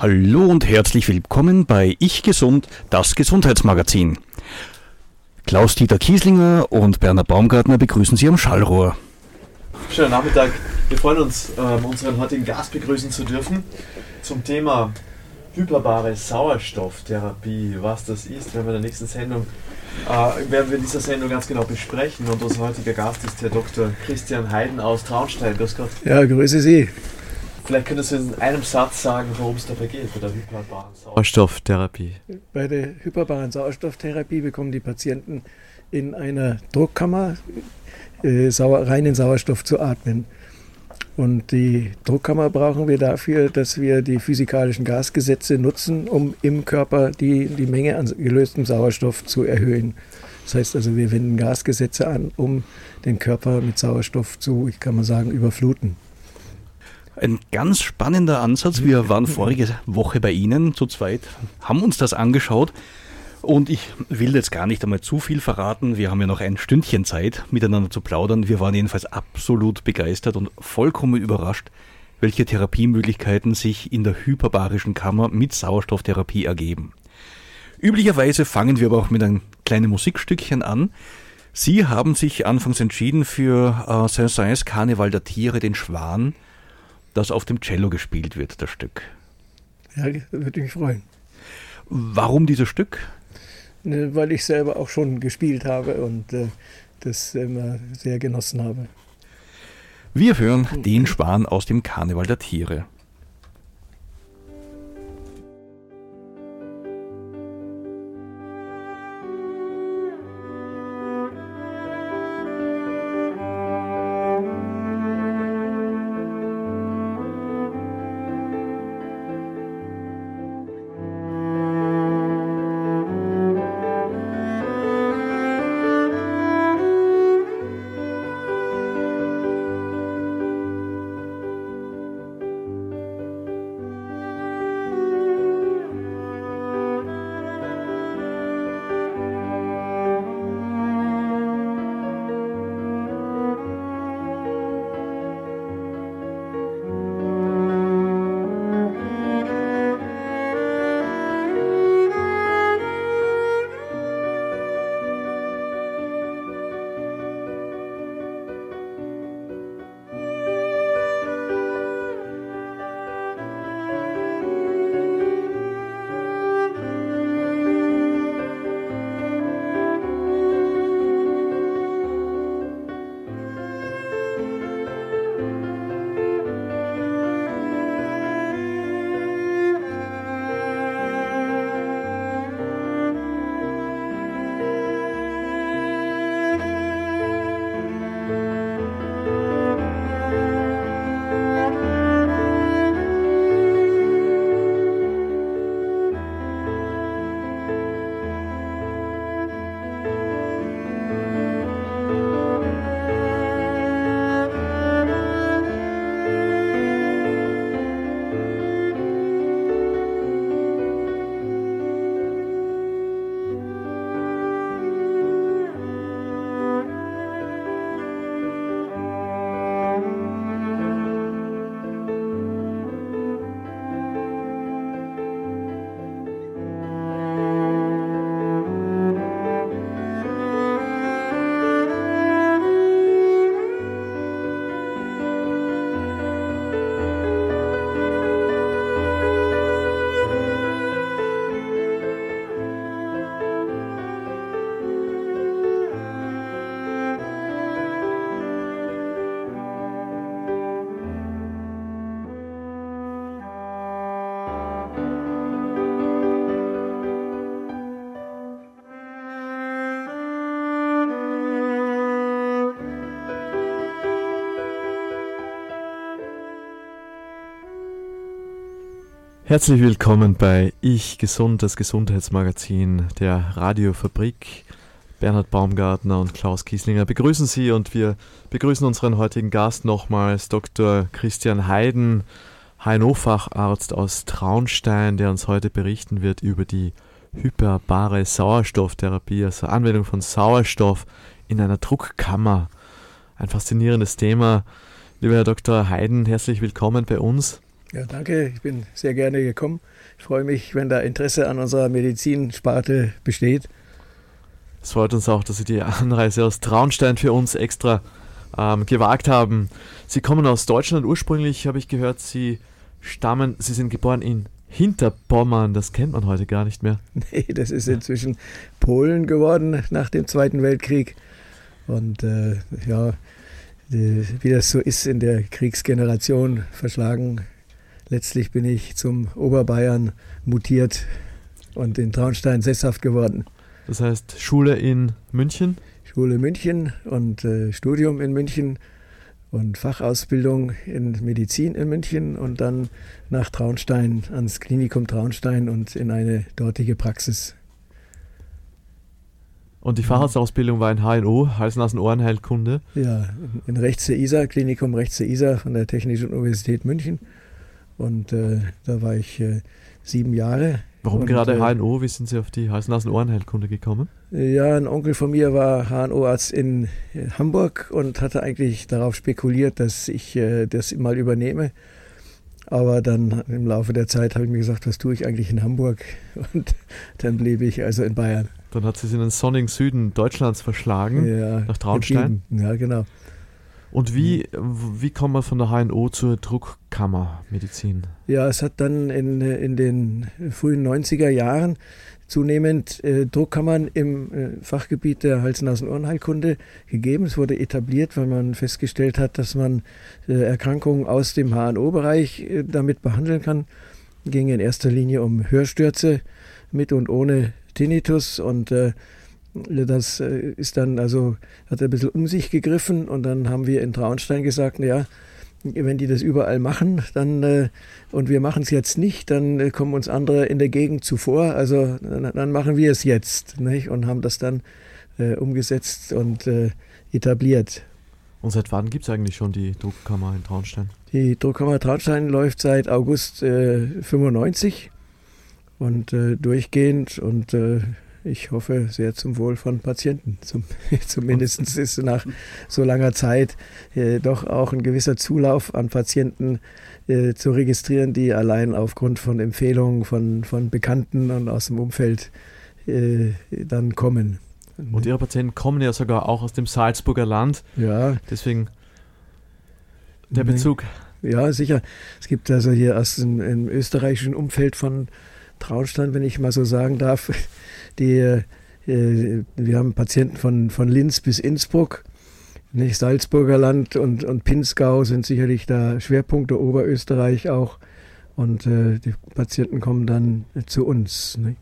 Hallo und herzlich willkommen bei Ich Gesund, das Gesundheitsmagazin. Klaus-Dieter Kieslinger und Bernhard Baumgartner begrüßen Sie am Schallrohr. Schönen Nachmittag. Wir freuen uns, ähm, unseren heutigen Gast begrüßen zu dürfen zum Thema hyperbare Sauerstofftherapie. Was das ist, werden wir in der nächsten Sendung äh, werden wir in dieser Sendung ganz genau besprechen. Und unser heutiger Gast ist Herr Dr. Christian Heiden aus Traunstein. Grüß Gott. Ja, grüße Sie. Vielleicht könntest du in einem Satz sagen, worum es dabei geht bei der hyperbaren Sauerstofftherapie. Bei der hyperbaren Sauerstofftherapie bekommen die Patienten in einer Druckkammer äh, sauer, reinen Sauerstoff zu atmen. Und die Druckkammer brauchen wir dafür, dass wir die physikalischen Gasgesetze nutzen, um im Körper die, die Menge an gelöstem Sauerstoff zu erhöhen. Das heißt also, wir wenden Gasgesetze an, um den Körper mit Sauerstoff zu, ich kann mal sagen, überfluten. Ein ganz spannender Ansatz. Wir waren vorige Woche bei Ihnen zu zweit, haben uns das angeschaut. Und ich will jetzt gar nicht einmal zu viel verraten. Wir haben ja noch ein Stündchen Zeit, miteinander zu plaudern. Wir waren jedenfalls absolut begeistert und vollkommen überrascht, welche Therapiemöglichkeiten sich in der hyperbarischen Kammer mit Sauerstofftherapie ergeben. Üblicherweise fangen wir aber auch mit einem kleinen Musikstückchen an. Sie haben sich anfangs entschieden für äh, Saint-Saëns Karneval der Tiere, den Schwan, das auf dem Cello gespielt wird, das Stück. Ja, würde mich freuen. Warum dieses Stück? Ne, weil ich selber auch schon gespielt habe und äh, das immer sehr genossen habe. Wir hören den Schwan aus dem Karneval der Tiere. Herzlich willkommen bei Ich Gesund, das Gesundheitsmagazin der Radiofabrik. Bernhard Baumgartner und Klaus Kieslinger begrüßen Sie und wir begrüßen unseren heutigen Gast nochmals, Dr. Christian Heiden, HNO-Facharzt aus Traunstein, der uns heute berichten wird über die hyperbare Sauerstofftherapie, also Anwendung von Sauerstoff in einer Druckkammer. Ein faszinierendes Thema. Lieber Herr Dr. Heiden, herzlich willkommen bei uns. Ja, danke. Ich bin sehr gerne gekommen. Ich freue mich, wenn da Interesse an unserer Medizinsparte besteht. Es freut uns auch, dass Sie die Anreise aus Traunstein für uns extra ähm, gewagt haben. Sie kommen aus Deutschland ursprünglich, habe ich gehört. Sie stammen, Sie sind geboren in Hinterpommern. Das kennt man heute gar nicht mehr. Nee, das ist inzwischen Polen geworden nach dem Zweiten Weltkrieg. Und äh, ja, wie das so ist in der Kriegsgeneration, verschlagen. Letztlich bin ich zum Oberbayern mutiert und in Traunstein sesshaft geworden. Das heißt Schule in München? Schule München und äh, Studium in München und Fachausbildung in Medizin in München und dann nach Traunstein ans Klinikum Traunstein und in eine dortige Praxis. Und die Facharztausbildung war in HNO, Hals-Nasen-Ohrenheilkunde? Ja, in Rechts der Isar, Klinikum Rechts der Isar von der Technischen Universität München. Und äh, da war ich äh, sieben Jahre Warum und, gerade äh, HNO? Wie sind Sie auf die Hals-Nasen-Ohrenheilkunde gekommen? Ja, ein Onkel von mir war HNO-Arzt in äh, Hamburg und hatte eigentlich darauf spekuliert, dass ich äh, das mal übernehme. Aber dann im Laufe der Zeit habe ich mir gesagt, was tue ich eigentlich in Hamburg? Und dann blieb ich also in Bayern. Dann hat sie es in den sonnigen Süden Deutschlands verschlagen, Ja, nach Traunstein. geblieben. Ja, genau. Und wie, wie kommt man von der HNO zur Druckkammermedizin? Ja, es hat dann in, in den frühen 90er Jahren zunehmend äh, Druckkammern im äh, Fachgebiet der Hals-Nasen-Ohrenheilkunde gegeben. Es wurde etabliert, weil man festgestellt hat, dass man äh, Erkrankungen aus dem HNO-Bereich äh, damit behandeln kann. Ging in erster Linie um Hörstürze mit und ohne Tinnitus und äh, das äh, ist dann also, hat ein bisschen um sich gegriffen und dann haben wir in Traunstein gesagt, naja, wenn die das überall machen, dann äh, und wir machen es jetzt nicht, dann äh, kommen uns andere in der Gegend zuvor. Also dann, dann machen wir es jetzt nicht? und haben das dann äh, umgesetzt und etabliert. Und seit wann gibt es eigentlich schon die Druckkammer in Traunstein? Die Druckkammer Traunstein läuft seit August äh, 95 und durchgehend und ich hoffe sehr zum Wohl von Patienten. Zum, zumindest ist nach so langer Zeit äh, doch auch ein gewisser Zulauf an Patienten äh, zu registrieren, die allein aufgrund von Empfehlungen von, von Bekannten und aus dem Umfeld äh, dann kommen. Und Ihre Patienten kommen ja sogar auch aus dem Salzburger Land. ja, Deswegen der Nee. Bezug. Ja, sicher. Es gibt also hier aus dem im österreichischen Umfeld von Traunstein, wenn ich mal so sagen darf, die, äh, wir haben Patienten von, von Linz bis Innsbruck. Nicht Salzburger Land und, und Pinzgau sind sicherlich da Schwerpunkte, Oberösterreich auch. Und äh, die Patienten kommen dann zu uns. Nicht?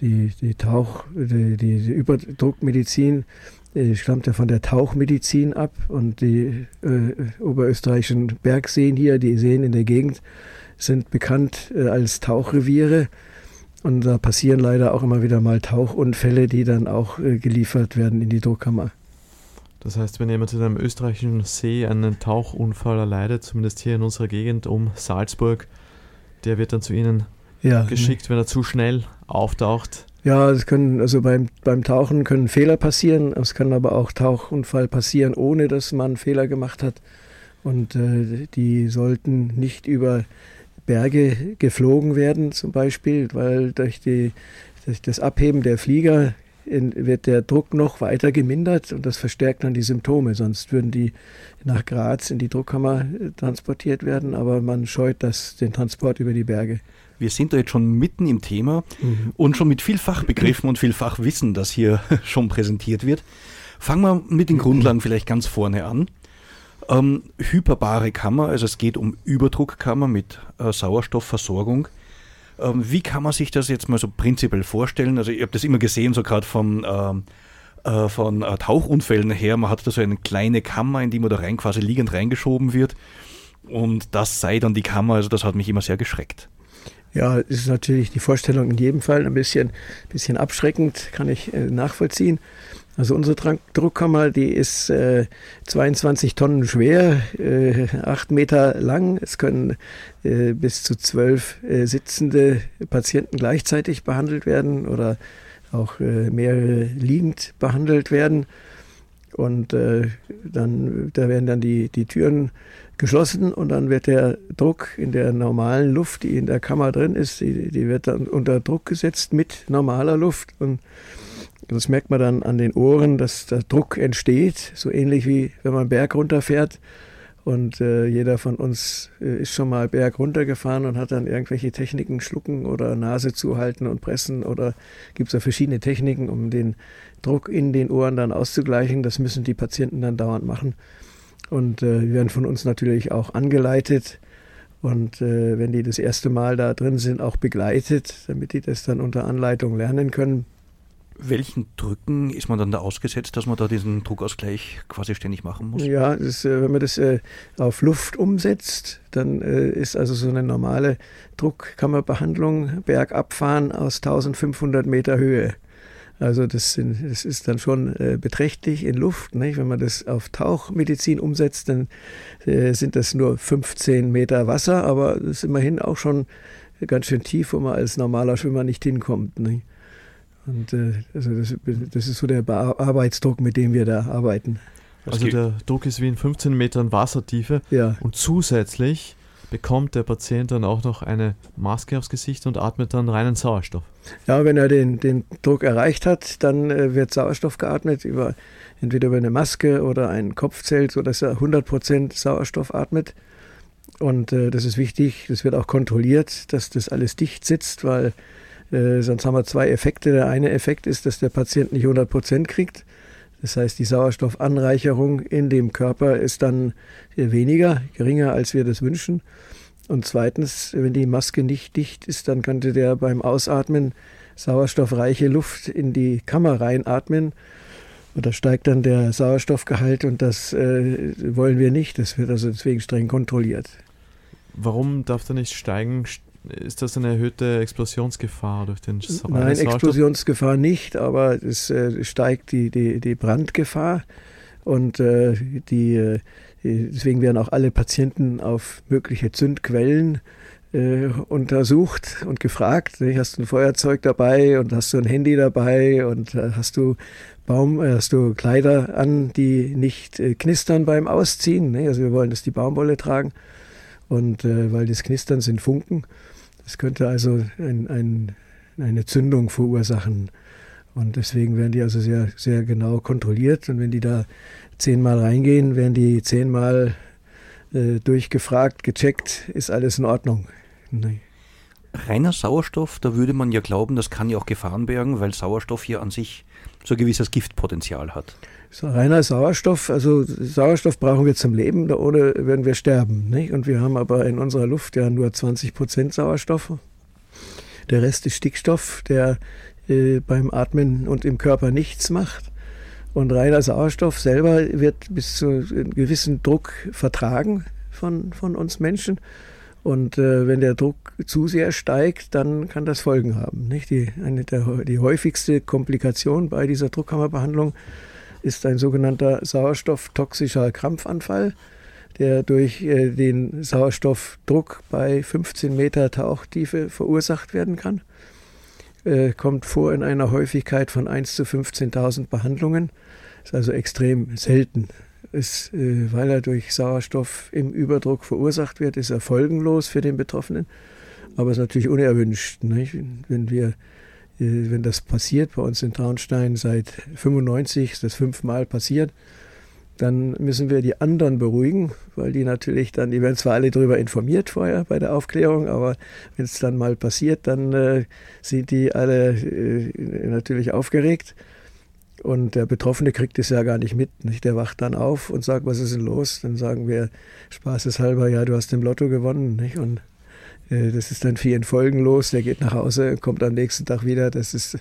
Die, die Tauch, die, die, die Überdruckmedizin äh, stammt ja von der Tauchmedizin ab und die äh, oberösterreichischen Bergseen hier, die Seen in der Gegend, sind bekannt äh, als Tauchreviere. Und da passieren leider auch immer wieder mal Tauchunfälle, die dann auch äh, geliefert werden in die Druckkammer. Das heißt, wenn jemand in einem österreichischen See einen Tauchunfall erleidet, zumindest hier in unserer Gegend um Salzburg, der wird dann zu Ihnen Ja, geschickt, wenn er zu schnell auftaucht. Ja, es können, also beim, beim Tauchen können Fehler passieren. Es kann aber auch Tauchunfall passieren, ohne dass man Fehler gemacht hat. Und äh, die sollten nicht über Berge geflogen werden, zum Beispiel, weil durch, die, durch das Abheben der Flieger in, wird der Druck noch weiter gemindert und das verstärkt dann die Symptome. Sonst würden die nach Graz in die Druckkammer äh, transportiert werden, aber man scheut das, den Transport über die Berge. Wir sind da jetzt schon mitten im Thema und schon mit viel Fachbegriffen und viel Fachwissen, das hier schon präsentiert wird. Fangen wir mit den Grundlagen vielleicht ganz vorne an. Ähm, hyperbare Kammer, also es geht um Überdruckkammer mit äh, Sauerstoffversorgung. Ähm, wie kann man sich das jetzt mal so prinzipiell vorstellen? Also ich habe das immer gesehen, so gerade von, ähm, äh, von äh, Tauchunfällen her. Man hat da so eine kleine Kammer, in die man da rein quasi liegend reingeschoben wird. Und das sei dann die Kammer, also das hat mich immer sehr geschreckt. Ja, ist natürlich die Vorstellung in jedem Fall ein bisschen, bisschen abschreckend, kann ich äh, nachvollziehen. Also unsere Drank Druckkammer, die ist äh, 22 Tonnen schwer, äh, 8 Meter lang. Es können äh, bis zu zwölf äh, sitzende Patienten gleichzeitig behandelt werden oder auch äh, mehrere liegend behandelt werden. Und dann, da werden dann die, die Türen geschlossen und dann wird der Druck in der normalen Luft, die in der Kammer drin ist, die, die wird dann unter Druck gesetzt mit normaler Luft und das merkt man dann an den Ohren, dass der Druck entsteht, so ähnlich wie wenn man Berg runterfährt. Und äh, jeder von uns äh, ist schon mal Berg runtergefahren und hat dann irgendwelche Techniken, schlucken oder Nase zuhalten und pressen oder gibt es da verschiedene Techniken, um den Druck in den Ohren dann auszugleichen. Das müssen die Patienten dann dauernd machen. Und äh, die werden von uns natürlich auch angeleitet und äh, wenn die das erste Mal da drin sind, auch begleitet, damit die das dann unter Anleitung lernen können. Welchen Drücken ist man dann da ausgesetzt, dass man da diesen Druckausgleich quasi ständig machen muss? Ja, das, äh, wenn man das äh, auf Luft umsetzt, dann äh, ist also so eine normale Druckkammerbehandlung Bergabfahren aus 1500 Meter Höhe. Also das, sind, das ist dann schon äh, beträchtlich in Luft. Nicht? Wenn man das auf Tauchmedizin umsetzt, dann äh, sind das nur 15 Meter Wasser, aber das ist immerhin auch schon ganz schön tief, wo man als normaler Schwimmer nicht hinkommt. Nicht? Und äh, also das, das, ist so der Arbeitsdruck, mit dem wir da arbeiten. Also der Druck ist wie in 15 Metern Wassertiefe ja. und zusätzlich bekommt der Patient dann auch noch eine Maske aufs Gesicht und atmet dann reinen Sauerstoff. Ja, wenn er den, den Druck erreicht hat, dann äh, wird Sauerstoff geatmet, über, entweder über eine Maske oder ein Kopfzelt, sodass er 100% Sauerstoff atmet. Und äh, das ist wichtig, das wird auch kontrolliert, dass das alles dicht sitzt, weil äh, sonst haben wir zwei Effekte. Der eine Effekt ist, dass der Patient nicht 100% kriegt. Das heißt, die Sauerstoffanreicherung in dem Körper ist dann weniger, geringer, als wir das wünschen. Und zweitens, wenn die Maske nicht dicht ist, dann könnte der beim Ausatmen sauerstoffreiche Luft in die Kammer reinatmen. Und da steigt dann der Sauerstoffgehalt und das äh, wollen wir nicht. Das wird also deswegen streng kontrolliert. Warum darf der nicht steigen? Ist das eine erhöhte Explosionsgefahr durch den Sauerstoff? Nein, Explosionsgefahr nicht, aber es äh, steigt die, die, die Brandgefahr und äh, die, äh, deswegen werden auch alle Patienten auf mögliche Zündquellen äh, untersucht und gefragt. Nicht? Hast du ein Feuerzeug dabei und hast du ein Handy dabei und äh, hast du Baum, äh, hast du Kleider an, die nicht knistern beim Ausziehen? Nicht? Also wir wollen, dass die Baumwolle tragen. Und weil das Knistern sind Funken. Es könnte also ein, ein, eine Zündung verursachen. Und deswegen werden die also sehr, sehr genau kontrolliert. Und wenn die da zehnmal reingehen, werden die zehnmal äh, durchgefragt, gecheckt, ist alles in Ordnung. Nee. Reiner Sauerstoff, da würde man ja glauben, das kann ja auch Gefahren bergen, weil Sauerstoff hier an sich so ein gewisses Giftpotenzial hat. Reiner Sauerstoff, also Sauerstoff brauchen wir zum Leben, ohne werden wir sterben. Nicht? Und wir haben aber in unserer Luft ja nur 20 Prozent Sauerstoff. Der Rest ist Stickstoff, der äh, beim Atmen und im Körper nichts macht. Und reiner Sauerstoff selber wird bis zu einem gewissen Druck vertragen von, von uns Menschen. Und äh, wenn der Druck zu sehr steigt, dann kann das Folgen haben. Nicht? Die, eine der, die häufigste Komplikation bei dieser Druckkammerbehandlung ist ein sogenannter sauerstofftoxischer Krampfanfall, der durch äh, den Sauerstoffdruck bei 15 Meter Tauchtiefe verursacht werden kann. Äh, kommt vor in einer Häufigkeit von 1 zu 15.000 Behandlungen. Ist also extrem selten. Ist, äh, weil er durch Sauerstoff im Überdruck verursacht wird, ist er folgenlos für den Betroffenen. Aber ist natürlich unerwünscht. Nicht? Wenn wir wenn das passiert, bei uns in Traunstein seit 95 ist das fünfmal passiert, dann müssen wir die anderen beruhigen, weil die natürlich dann, die werden zwar alle darüber informiert vorher bei der Aufklärung, aber wenn es dann mal passiert, dann äh, sind die alle äh, natürlich aufgeregt. Und der Betroffene kriegt es ja gar nicht mit. Nicht? Der wacht dann auf und sagt, was ist denn los? Dann sagen wir spaßeshalber, ja, du hast im Lotto gewonnen. Nicht? Und äh, das ist dann für ihn folgenlos. Der geht nach Hause, kommt am nächsten Tag wieder. Das ist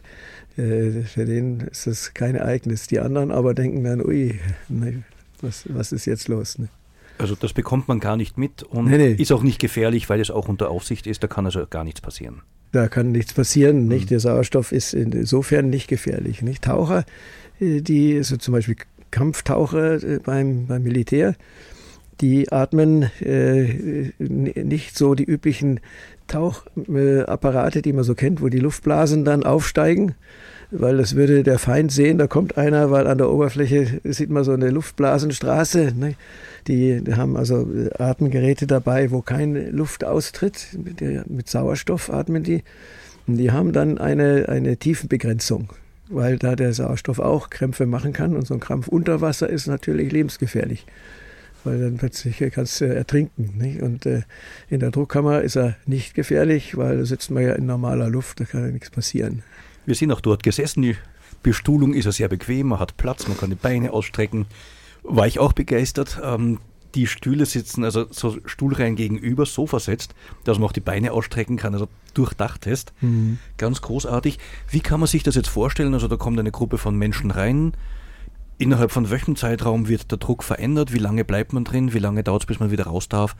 äh, für den ist das kein Ereignis. Die anderen aber denken dann, ui, ne, was, was ist jetzt los? Ne? Also das bekommt man gar nicht mit und nee, nee. ist auch nicht gefährlich, weil es auch unter Aufsicht ist. Da kann also gar nichts passieren. Da kann nichts passieren. Nicht? Mhm. Der Sauerstoff ist insofern nicht gefährlich. Nicht? Taucher, äh, die, also zum Beispiel Kampftaucher beim, beim Militär, die atmen äh, nicht so die üblichen Tauchapparate, die man so kennt, wo die Luftblasen dann aufsteigen, weil das würde der Feind sehen. Da kommt einer, weil an der Oberfläche sieht man so eine Luftblasenstraße. Ne? Die, die, haben also Atemgeräte dabei, wo keine Luft austritt. Mit, mit Sauerstoff atmen die. Und die haben dann eine, eine Tiefenbegrenzung, weil da der Sauerstoff auch Krämpfe machen kann. Und so ein Krampf unter Wasser ist natürlich lebensgefährlich weil dann plötzlich kannst du ertrinken. Nicht? Und äh, in der Druckkammer ist er nicht gefährlich, weil da sitzt man ja in normaler Luft, da kann ja nichts passieren. Wir sind auch dort gesessen, die Bestuhlung ist ja sehr bequem, man hat Platz, man kann die Beine ausstrecken. War ich auch begeistert. Ähm, die Stühle sitzen also so Stuhlreihen gegenüber, so versetzt, dass man auch die Beine ausstrecken kann, also durchdacht ist. Mhm. Ganz großartig. Wie kann man sich das jetzt vorstellen? Also da kommt eine Gruppe von Menschen rein, Innerhalb von welchem Zeitraum wird der Druck verändert? Wie lange bleibt man drin? Wie lange dauert es, bis man wieder raus darf?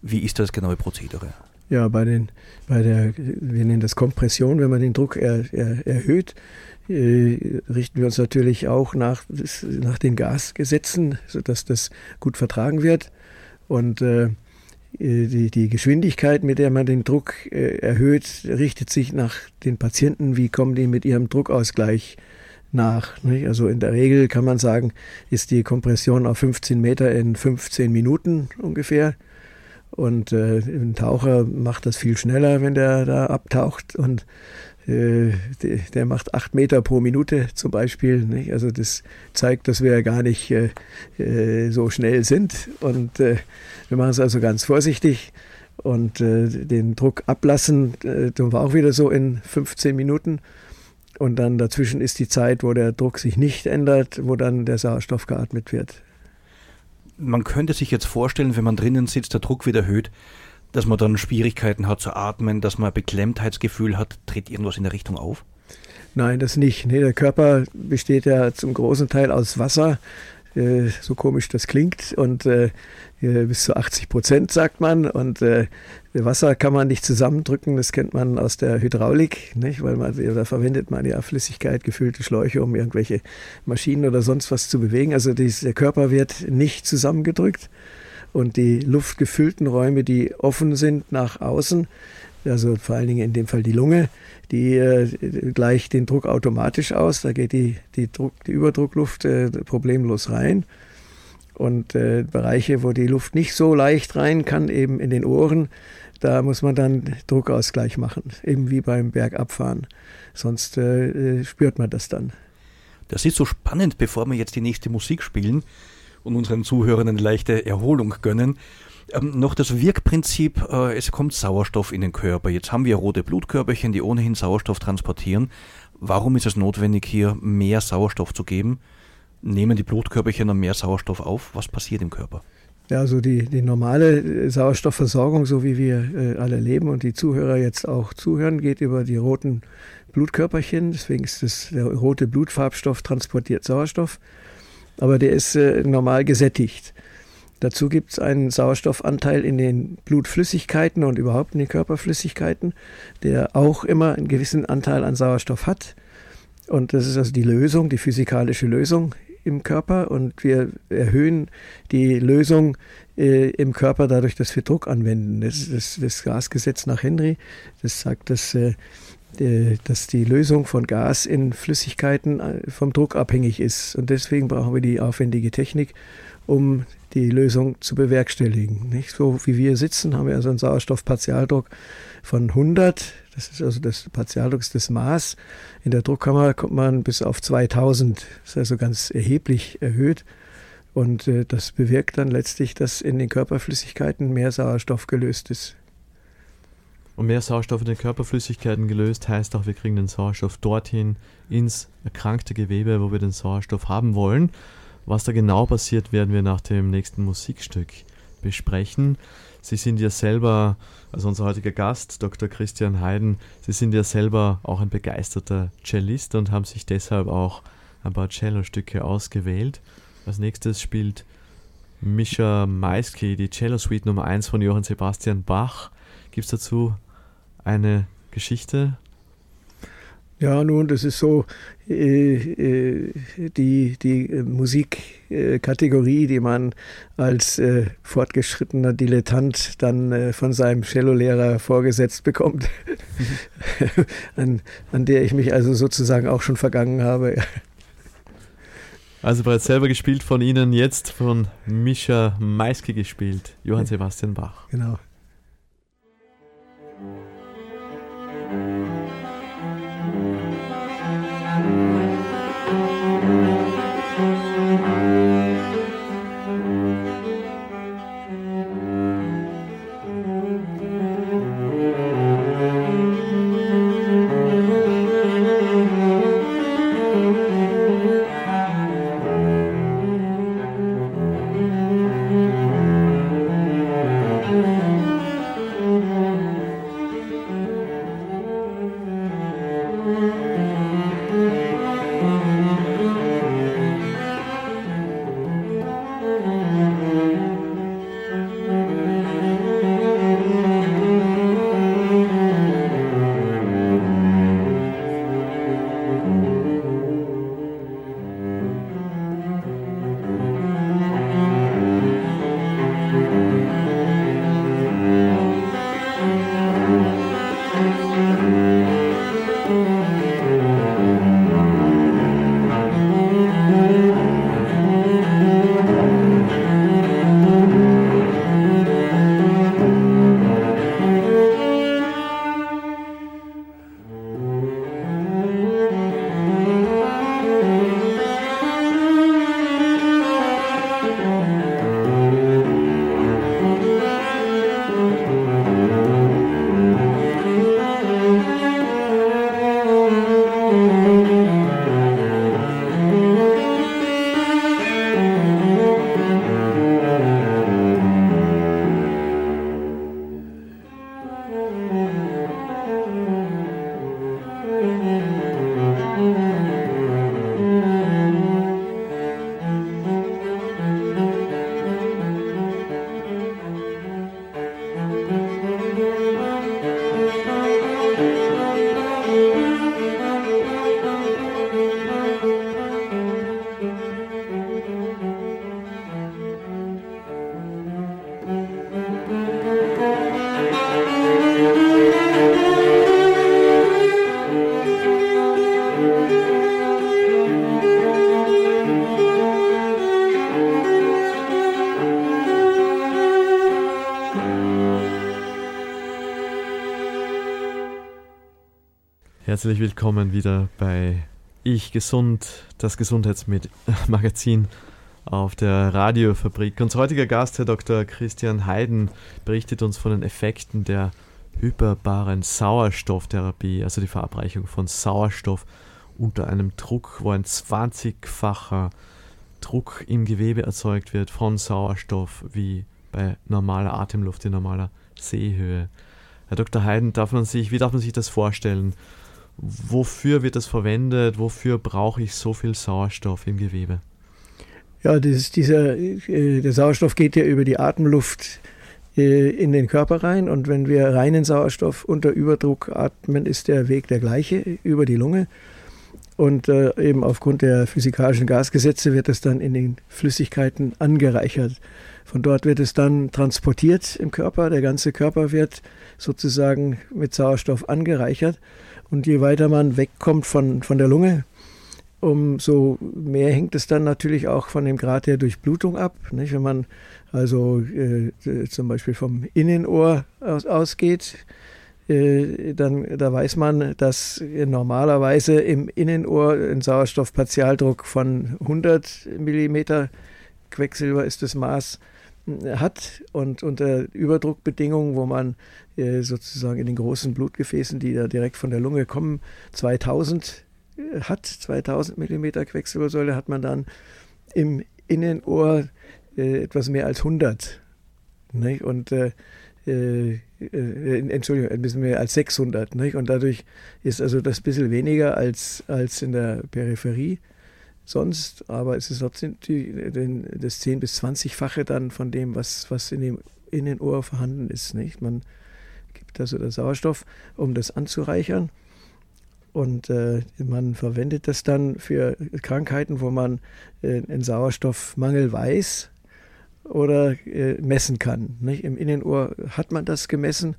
Wie ist das genaue Prozedere? Ja, bei, den, bei der, wir nennen das Kompression, wenn man den Druck er, er, erhöht, äh, richten wir uns natürlich auch nach, nach den Gasgesetzen, sodass das gut vertragen wird. Und äh, die, die Geschwindigkeit, mit der man den Druck äh, erhöht, richtet sich nach den Patienten, wie kommen die mit ihrem Druckausgleich nach. Nicht? Also in der Regel kann man sagen, ist die Kompression auf 15 Meter in 15 Minuten ungefähr. Und äh, ein Taucher macht das viel schneller, wenn der da abtaucht. Und äh, der macht acht Meter pro Minute zum Beispiel. Nicht? Also das zeigt, dass wir ja gar nicht äh, äh so schnell sind. Und äh, wir machen es also ganz vorsichtig und äh, den Druck ablassen, tun wir auch wieder so in 15 Minuten. Und dann dazwischen ist die Zeit, wo der Druck sich nicht ändert, wo dann der Sauerstoff geatmet wird. Man könnte sich jetzt vorstellen, wenn man drinnen sitzt, der Druck wird erhöht, dass man dann Schwierigkeiten hat zu atmen, dass man ein Beklemmtheitsgefühl hat. Tritt irgendwas in der Richtung auf? Nein, das nicht. Nee, der Körper besteht ja zum großen Teil aus Wasser. Äh, so komisch das klingt. Und äh, bis zu 80 Prozent sagt man. Und äh, Wasser kann man nicht zusammendrücken, das kennt man aus der Hydraulik, nicht? weil man, da verwendet man ja Flüssigkeit, gefüllte Schläuche, um irgendwelche Maschinen oder sonst was zu bewegen. Also der Körper wird nicht zusammengedrückt und die luftgefüllten Räume, die offen sind nach außen, also vor allen Dingen in dem Fall die Lunge, die äh, gleicht den Druck automatisch aus. Da geht die, die, Druck, die Überdruckluft äh, problemlos rein. Und äh, Bereiche, wo die Luft nicht so leicht rein kann, eben in den Ohren, da muss man dann Druckausgleich machen, eben wie beim Bergabfahren. Sonst äh, spürt man das dann. Das ist so spannend, bevor wir jetzt die nächste Musik spielen und unseren Zuhörern eine leichte Erholung gönnen. Ähm, noch das Wirkprinzip, äh, es kommt Sauerstoff in den Körper. Jetzt haben wir rote Blutkörperchen, die ohnehin Sauerstoff transportieren. Warum ist es notwendig, hier mehr Sauerstoff zu geben? Nehmen die Blutkörperchen dann mehr Sauerstoff auf? Was passiert im Körper? Ja, also die, die normale Sauerstoffversorgung, so wie wir äh, alle leben und die Zuhörer jetzt auch zuhören, geht über die roten Blutkörperchen. Deswegen ist das, der rote Blutfarbstoff transportiert Sauerstoff. Aber der ist äh, normal gesättigt. Dazu gibt es einen Sauerstoffanteil in den Blutflüssigkeiten und überhaupt in den Körperflüssigkeiten, der auch immer einen gewissen Anteil an Sauerstoff hat. Und das ist also die Lösung, die physikalische Lösung im Körper. Und wir erhöhen die Lösung äh, im Körper dadurch, dass wir Druck anwenden. Das ist das, das Gasgesetz nach Henry. Das sagt, dass, äh, dass die Lösung von Gas in Flüssigkeiten äh, vom Druck abhängig ist. Und deswegen brauchen wir die aufwendige Technik, um die Lösung zu bewerkstelligen. Nicht so wie wir sitzen, haben wir also einen Sauerstoffpartialdruck von 100. Das ist also das Partialdruck ist das Maß. In der Druckkammer kommt man bis auf 2000. Das ist also ganz erheblich erhöht. Und äh, das bewirkt dann letztlich, dass in den Körperflüssigkeiten mehr Sauerstoff gelöst ist. Und mehr Sauerstoff in den Körperflüssigkeiten gelöst heißt auch, wir kriegen den Sauerstoff dorthin ins erkrankte Gewebe, wo wir den Sauerstoff haben wollen. Was da genau passiert, werden wir nach dem nächsten Musikstück besprechen. Sie sind ja selber, also unser heutiger Gast, Dr. Christian Heiden, Sie sind ja selber auch ein begeisterter Cellist und haben sich deshalb auch ein paar Cello-Stücke ausgewählt. Als nächstes spielt Mischa Maisky die Cello-Suite Nummer 1 von Johann Sebastian Bach. Gibt es dazu eine Geschichte? Ja, nun, das ist so die, die Musikkategorie, die man als äh, fortgeschrittener Dilettant dann äh, von seinem Cellolehrer vorgesetzt bekommt, an, an der ich mich also sozusagen auch schon vergangen habe. Also bereits selber gespielt von Ihnen, jetzt von Mischa Maiski gespielt, Johann Sebastian Bach. Genau. Herzlich willkommen wieder bei Ich Gesund, das Gesundheitsmagazin auf der Radiofabrik. Unser heutiger Gast, Herr Dr. Christian Heiden, berichtet uns von den Effekten der hyperbaren Sauerstofftherapie, also die Verabreichung von Sauerstoff unter einem Druck, wo ein 20-facher Druck im Gewebe erzeugt wird von Sauerstoff wie bei normaler Atemluft in normaler Seehöhe. Herr Dr. Heiden, darf man sich, wie darf man sich das vorstellen? Wofür wird das verwendet, wofür brauche ich so viel Sauerstoff im Gewebe? Ja, das dieser, äh, der Sauerstoff geht ja über die Atemluft äh, in den Körper rein und wenn wir reinen Sauerstoff unter Überdruck atmen, ist der Weg der gleiche über die Lunge. Und äh, eben aufgrund der physikalischen Gasgesetze wird es dann in den Flüssigkeiten angereichert. Von dort wird es dann transportiert im Körper. Der ganze Körper wird sozusagen mit Sauerstoff angereichert. Und je weiter man wegkommt von, von der Lunge, umso mehr hängt es dann natürlich auch von dem Grad der Durchblutung ab. Nicht? Wenn man also äh, zum Beispiel vom Innenohr aus, ausgeht, äh, dann da weiß man, dass normalerweise im Innenohr ein Sauerstoffpartialdruck von 100 mm Quecksilber ist das Maß hat und unter Überdruckbedingungen, wo man äh, sozusagen in den großen Blutgefäßen, die da direkt von der Lunge kommen, 2000 äh, hat, 2000 Millimeter Quecksilbersäule, hat man dann im Innenohr äh, etwas mehr als 100. Nicht? Und äh, äh, äh, Entschuldigung, ein bisschen mehr als 600. Nicht? Und dadurch ist also das ein bisschen weniger als, als in der Peripherie sonst, aber es ist trotzdem das 10- bis 20-fache dann von dem, was, was in dem Innenohr vorhanden ist. Nicht? Man gibt also den Sauerstoff, um das anzureichern. Und äh, man verwendet das dann für Krankheiten, wo man äh, einen Sauerstoffmangel weiß oder äh, messen kann. Nicht? Im Innenohr hat man das gemessen,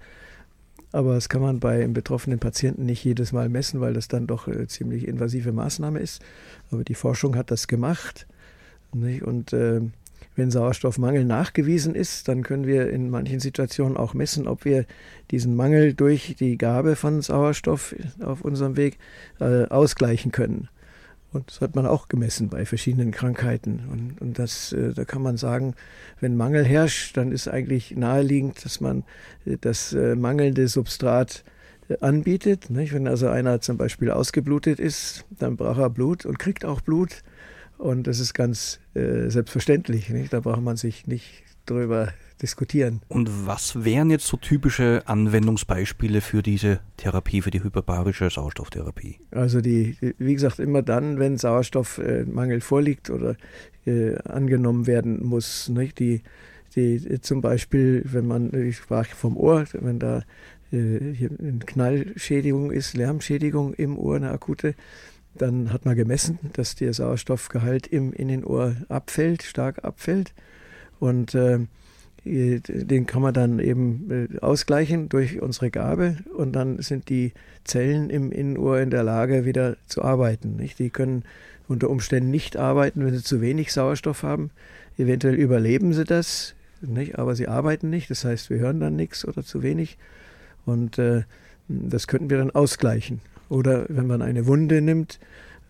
aber das kann man bei einem betroffenen Patienten nicht jedes Mal messen, weil das dann doch äh, ziemlich invasive Maßnahme ist. Aber die Forschung hat das gemacht. Nicht? Und äh, wenn Sauerstoffmangel nachgewiesen ist, dann können wir in manchen Situationen auch messen, ob wir diesen Mangel durch die Gabe von Sauerstoff auf unserem Weg äh, ausgleichen können. Und das hat man auch gemessen bei verschiedenen Krankheiten. Und, und das, äh, da kann man sagen, wenn Mangel herrscht, dann ist eigentlich naheliegend, dass man äh, das äh, mangelnde Substrat anbietet. Wenn also einer zum Beispiel ausgeblutet ist, dann braucht er Blut und kriegt auch Blut. Und das ist ganz selbstverständlich. Da braucht man sich nicht drüber diskutieren. Und was wären jetzt so typische Anwendungsbeispiele für diese Therapie, für die hyperbarische Sauerstofftherapie? Also die, wie gesagt, immer dann, wenn Sauerstoffmangel vorliegt oder äh, angenommen werden muss. Nicht? Die, die, zum Beispiel, wenn man, ich sprach vom Ohr, wenn da äh, hier eine Knallschädigung ist, Lärmschädigung im Ohr, eine akute, dann hat man gemessen, dass der Sauerstoffgehalt im Innenohr abfällt, stark abfällt. Und äh, den kann man dann eben äh, ausgleichen durch unsere Gabe und dann sind die Zellen im Innenohr in der Lage, wieder zu arbeiten. Nicht? Die können unter Umständen nicht arbeiten, wenn sie zu wenig Sauerstoff haben. Eventuell überleben sie das, nicht? aber sie arbeiten nicht. Das heißt, wir hören dann nichts oder zu wenig. Und äh, das könnten wir dann ausgleichen. Oder wenn man eine Wunde nimmt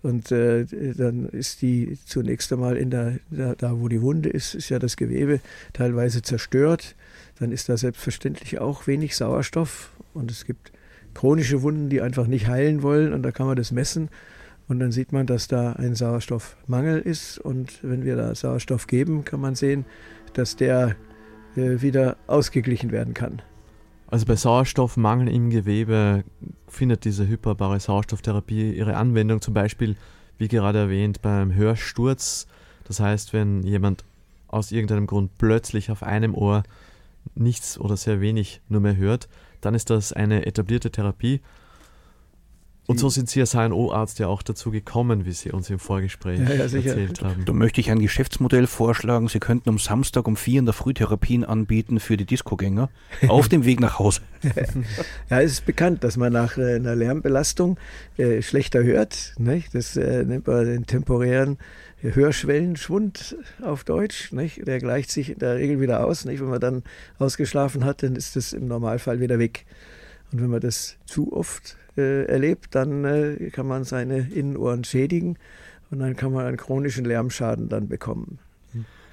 und äh, dann ist die zunächst einmal in der, da, da, wo die Wunde ist, ist ja das Gewebe teilweise zerstört. Dann ist da selbstverständlich auch wenig Sauerstoff und es gibt chronische Wunden, die einfach nicht heilen wollen und da kann man das messen und dann sieht man, dass da ein Sauerstoffmangel ist und wenn wir da Sauerstoff geben, kann man sehen, dass der äh, wieder ausgeglichen werden kann. Also bei Sauerstoffmangel im Gewebe findet diese hyperbare Sauerstofftherapie ihre Anwendung, zum Beispiel, wie gerade erwähnt, beim Hörsturz. Das heißt, wenn jemand aus irgendeinem Grund plötzlich auf einem Ohr nichts oder sehr wenig nur mehr hört, dann ist das eine etablierte Therapie und so sind Sie als HNO-Arzt ja auch dazu gekommen, wie Sie uns im Vorgespräch ja, ja, erzählt haben. Da möchte ich ein Geschäftsmodell vorschlagen. Sie könnten am Samstag um vier in der Früh Therapien anbieten für die Discogänger auf dem Weg nach Hause. ja, es ist bekannt, dass man nach äh, einer Lärmbelastung äh, schlechter hört. Nicht? Das äh, nennt man den temporären Hörschwellenschwund auf Deutsch. Nicht? Der gleicht sich in der Regel wieder aus. Nicht? Wenn man dann ausgeschlafen hat, dann ist das im Normalfall wieder weg. Und wenn man das zu oft äh, erlebt, dann äh, kann man seine Innenohren schädigen und dann kann man einen chronischen Lärmschaden dann bekommen.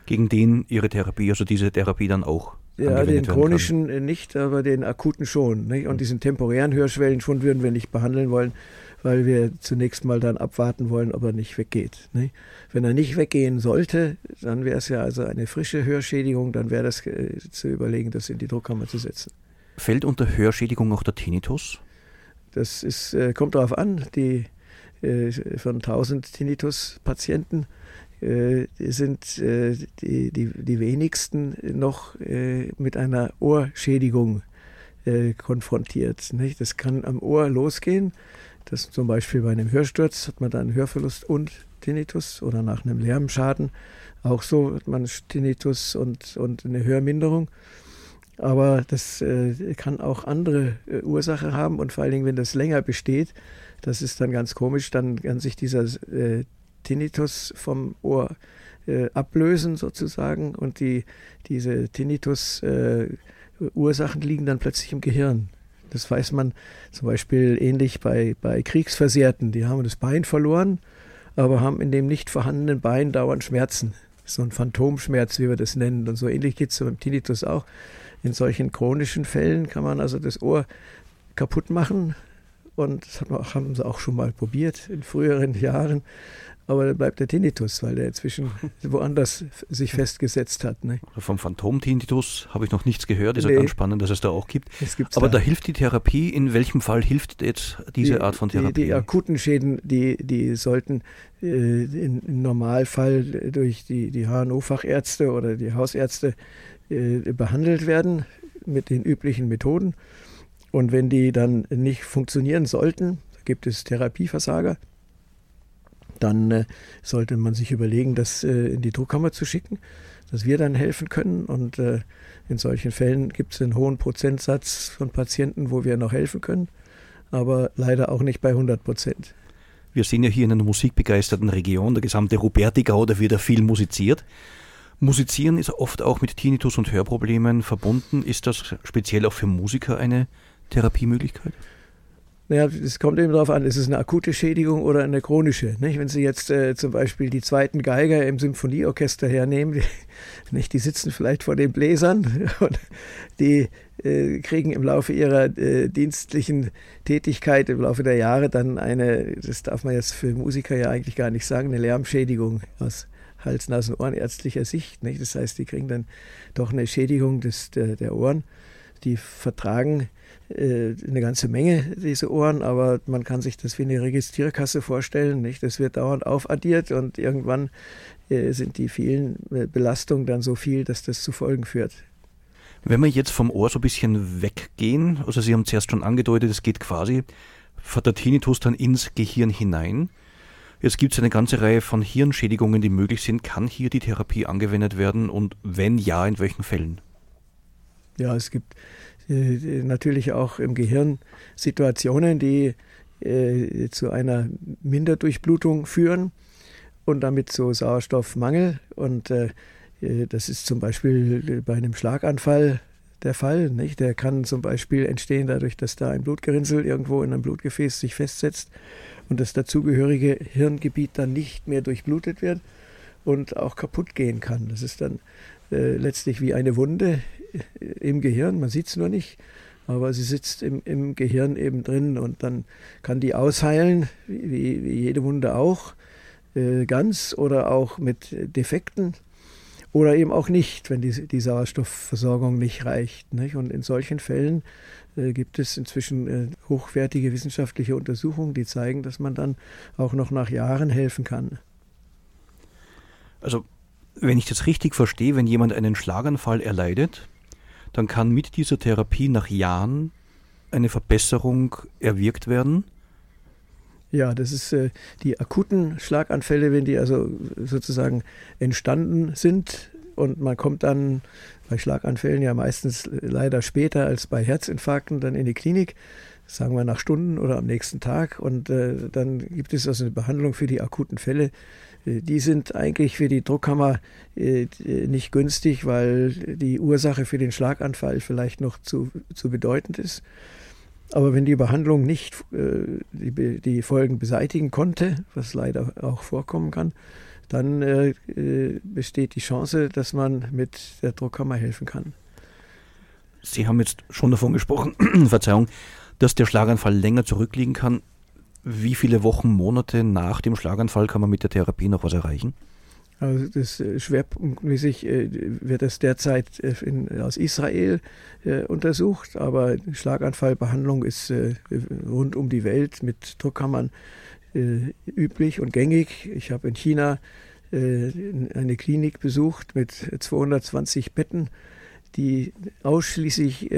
Gegen den Ihre Therapie, also diese Therapie dann auch? Ja, den chronischen kann. nicht, aber den akuten schon. Nicht? Und diesen temporären Hörschwellenschwund würden wir nicht behandeln wollen, weil wir zunächst mal dann abwarten wollen, ob er nicht weggeht. Nicht? Wenn er nicht weggehen sollte, dann wäre es ja also eine frische Hörschädigung, dann wäre das äh, zu überlegen, das in die Druckkammer zu setzen. Fällt unter Hörschädigung auch der Tinnitus? Das ist, äh, kommt darauf an. Die, äh, von 1000 Tinnitus-Patienten äh, sind die, die, die wenigsten noch mit einer Ohrschädigung konfrontiert. Nicht? Das kann am Ohr losgehen. Das zum Beispiel bei einem Hörsturz hat man dann Hörverlust und Tinnitus oder nach einem Lärmschaden. Auch so hat man Tinnitus und, und eine Hörminderung. Aber das äh, kann auch andere äh, Ursache haben und vor allen Dingen, wenn das länger besteht, das ist dann ganz komisch, dann kann sich dieser äh, Tinnitus vom Ohr äh, ablösen sozusagen und die, diese Tinnitus-Ursachen äh, liegen dann plötzlich im Gehirn. Das weiß man zum Beispiel ähnlich bei, bei Kriegsversehrten. Die haben das Bein verloren, aber haben in dem nicht vorhandenen Bein dauernd Schmerzen. So ein Phantomschmerz, wie wir das nennen. Und so ähnlich geht es beim Tinnitus auch. In solchen chronischen Fällen kann man also das Ohr kaputt machen. Und das haben sie auch schon mal probiert in früheren Jahren. Aber da bleibt der Tinnitus, weil der inzwischen woanders sich festgesetzt hat. Ne? Vom Phantom-Tinnitus habe ich noch nichts gehört. Ist nee. ja ganz spannend, dass es da auch gibt. Aber da. da. hilft die Therapie. In welchem Fall hilft jetzt diese die, Art von Therapie? Die, die, akuten Schäden, die, die sollten äh, im Normalfall durch die, die HNO-Fachärzte oder die Hausärzte äh, behandelt werden mit den üblichen Methoden. Und wenn die dann nicht funktionieren sollten, gibt es Therapieversager, dann äh, sollte man sich überlegen, das äh, in die Druckkammer zu schicken, dass wir dann helfen können. Und äh, in solchen Fällen gibt es einen hohen Prozentsatz von Patienten, wo wir noch helfen können, aber leider auch nicht bei 100 Prozent. Wir sind ja hier in einer musikbegeisterten Region, der gesamte Rupertigau, da wird viel musiziert. Musizieren ist oft auch mit Tinnitus und Hörproblemen verbunden. Ist das speziell auch für Musiker eine Therapiemöglichkeit? Naja, es kommt eben darauf an, ist es eine akute Schädigung oder eine chronische. Nicht? Wenn Sie jetzt äh, zum Beispiel die zweiten Geiger im Symphonieorchester hernehmen, die, nicht, die sitzen vielleicht vor den Bläsern und die äh, kriegen im Laufe ihrer äh, dienstlichen Tätigkeit im Laufe der Jahre dann eine, das darf man jetzt für Musiker ja eigentlich gar nicht sagen, eine Lärmschädigung aus Hals, Nasen, Ohrenärztlicher Sicht. Nicht? Das heißt, die kriegen dann doch eine Schädigung des, der, der Ohren. Die vertragen äh, eine ganze Menge, diese Ohren, aber man kann sich das wie eine Registrierkasse vorstellen. Nicht? Das wird dauernd aufaddiert und irgendwann äh, sind die vielen äh, Belastungen dann so viel, dass das zu Folgen führt. Wenn wir jetzt vom Ohr so ein bisschen weggehen, also Sie haben zuerst schon angedeutet, es geht quasi von der Tinnitus dann ins Gehirn hinein. Jetzt gibt es eine ganze Reihe von Hirnschädigungen, die möglich sind. Kann hier die Therapie angewendet werden und wenn ja, in welchen Fällen? Ja, es gibt äh, natürlich auch im Gehirn Situationen, die äh, zu einer Minderdurchblutung führen und damit zu Sauerstoffmangel. Und äh, das ist zum Beispiel bei einem Schlaganfall der Fall. Nicht? Der kann zum Beispiel entstehen dadurch, dass da ein Blutgerinnsel irgendwo in einem Blutgefäß sich festsetzt und das dazugehörige Hirngebiet dann nicht mehr durchblutet wird und auch kaputt gehen kann. Das ist dann äh, letztlich wie eine Wunde äh, im Gehirn. Man sieht es nur nicht, aber sie sitzt im, im, Gehirn eben drin und dann kann die ausheilen, wie, wie jede Wunde auch, äh, ganz oder auch mit Defekten oder eben auch nicht, wenn die, die Sauerstoffversorgung nicht reicht. Nicht? Und in solchen Fällen äh, gibt es inzwischen äh, hochwertige wissenschaftliche Untersuchungen, die zeigen, dass man dann auch noch nach Jahren helfen kann. Also, wenn ich das richtig verstehe, wenn jemand einen Schlaganfall erleidet, dann kann mit dieser Therapie nach Jahren eine Verbesserung erwirkt werden. Ja, das ist äh, die akuten Schlaganfälle, wenn die also sozusagen entstanden sind und man kommt dann bei Schlaganfällen ja meistens leider später als bei Herzinfarkten dann in die Klinik, sagen wir nach Stunden oder am nächsten Tag. Und äh, dann gibt es also eine Behandlung für die akuten Fälle. Äh, die sind eigentlich für die Druckkammer äh, nicht günstig, weil die Ursache für den Schlaganfall vielleicht noch zu, zu bedeutend ist. Aber wenn die Behandlung nicht äh, die, die Folgen beseitigen konnte, was leider auch vorkommen kann, dann äh, äh, besteht die Chance, dass man mit der Druckkammer helfen kann. Sie haben jetzt schon davon gesprochen, Verzeihung, dass der Schlaganfall länger zurückliegen kann. Wie viele Wochen, Monate nach dem Schlaganfall kann man mit der Therapie noch was erreichen? Also das äh, schwerpunktmäßig äh, wird das derzeit äh, in, aus Israel untersucht, aber Schlaganfallbehandlung ist rund um die Welt mit Druckkammern üblich und gängig. Ich habe in China eine Klinik besucht mit 220 Betten, die ausschließlich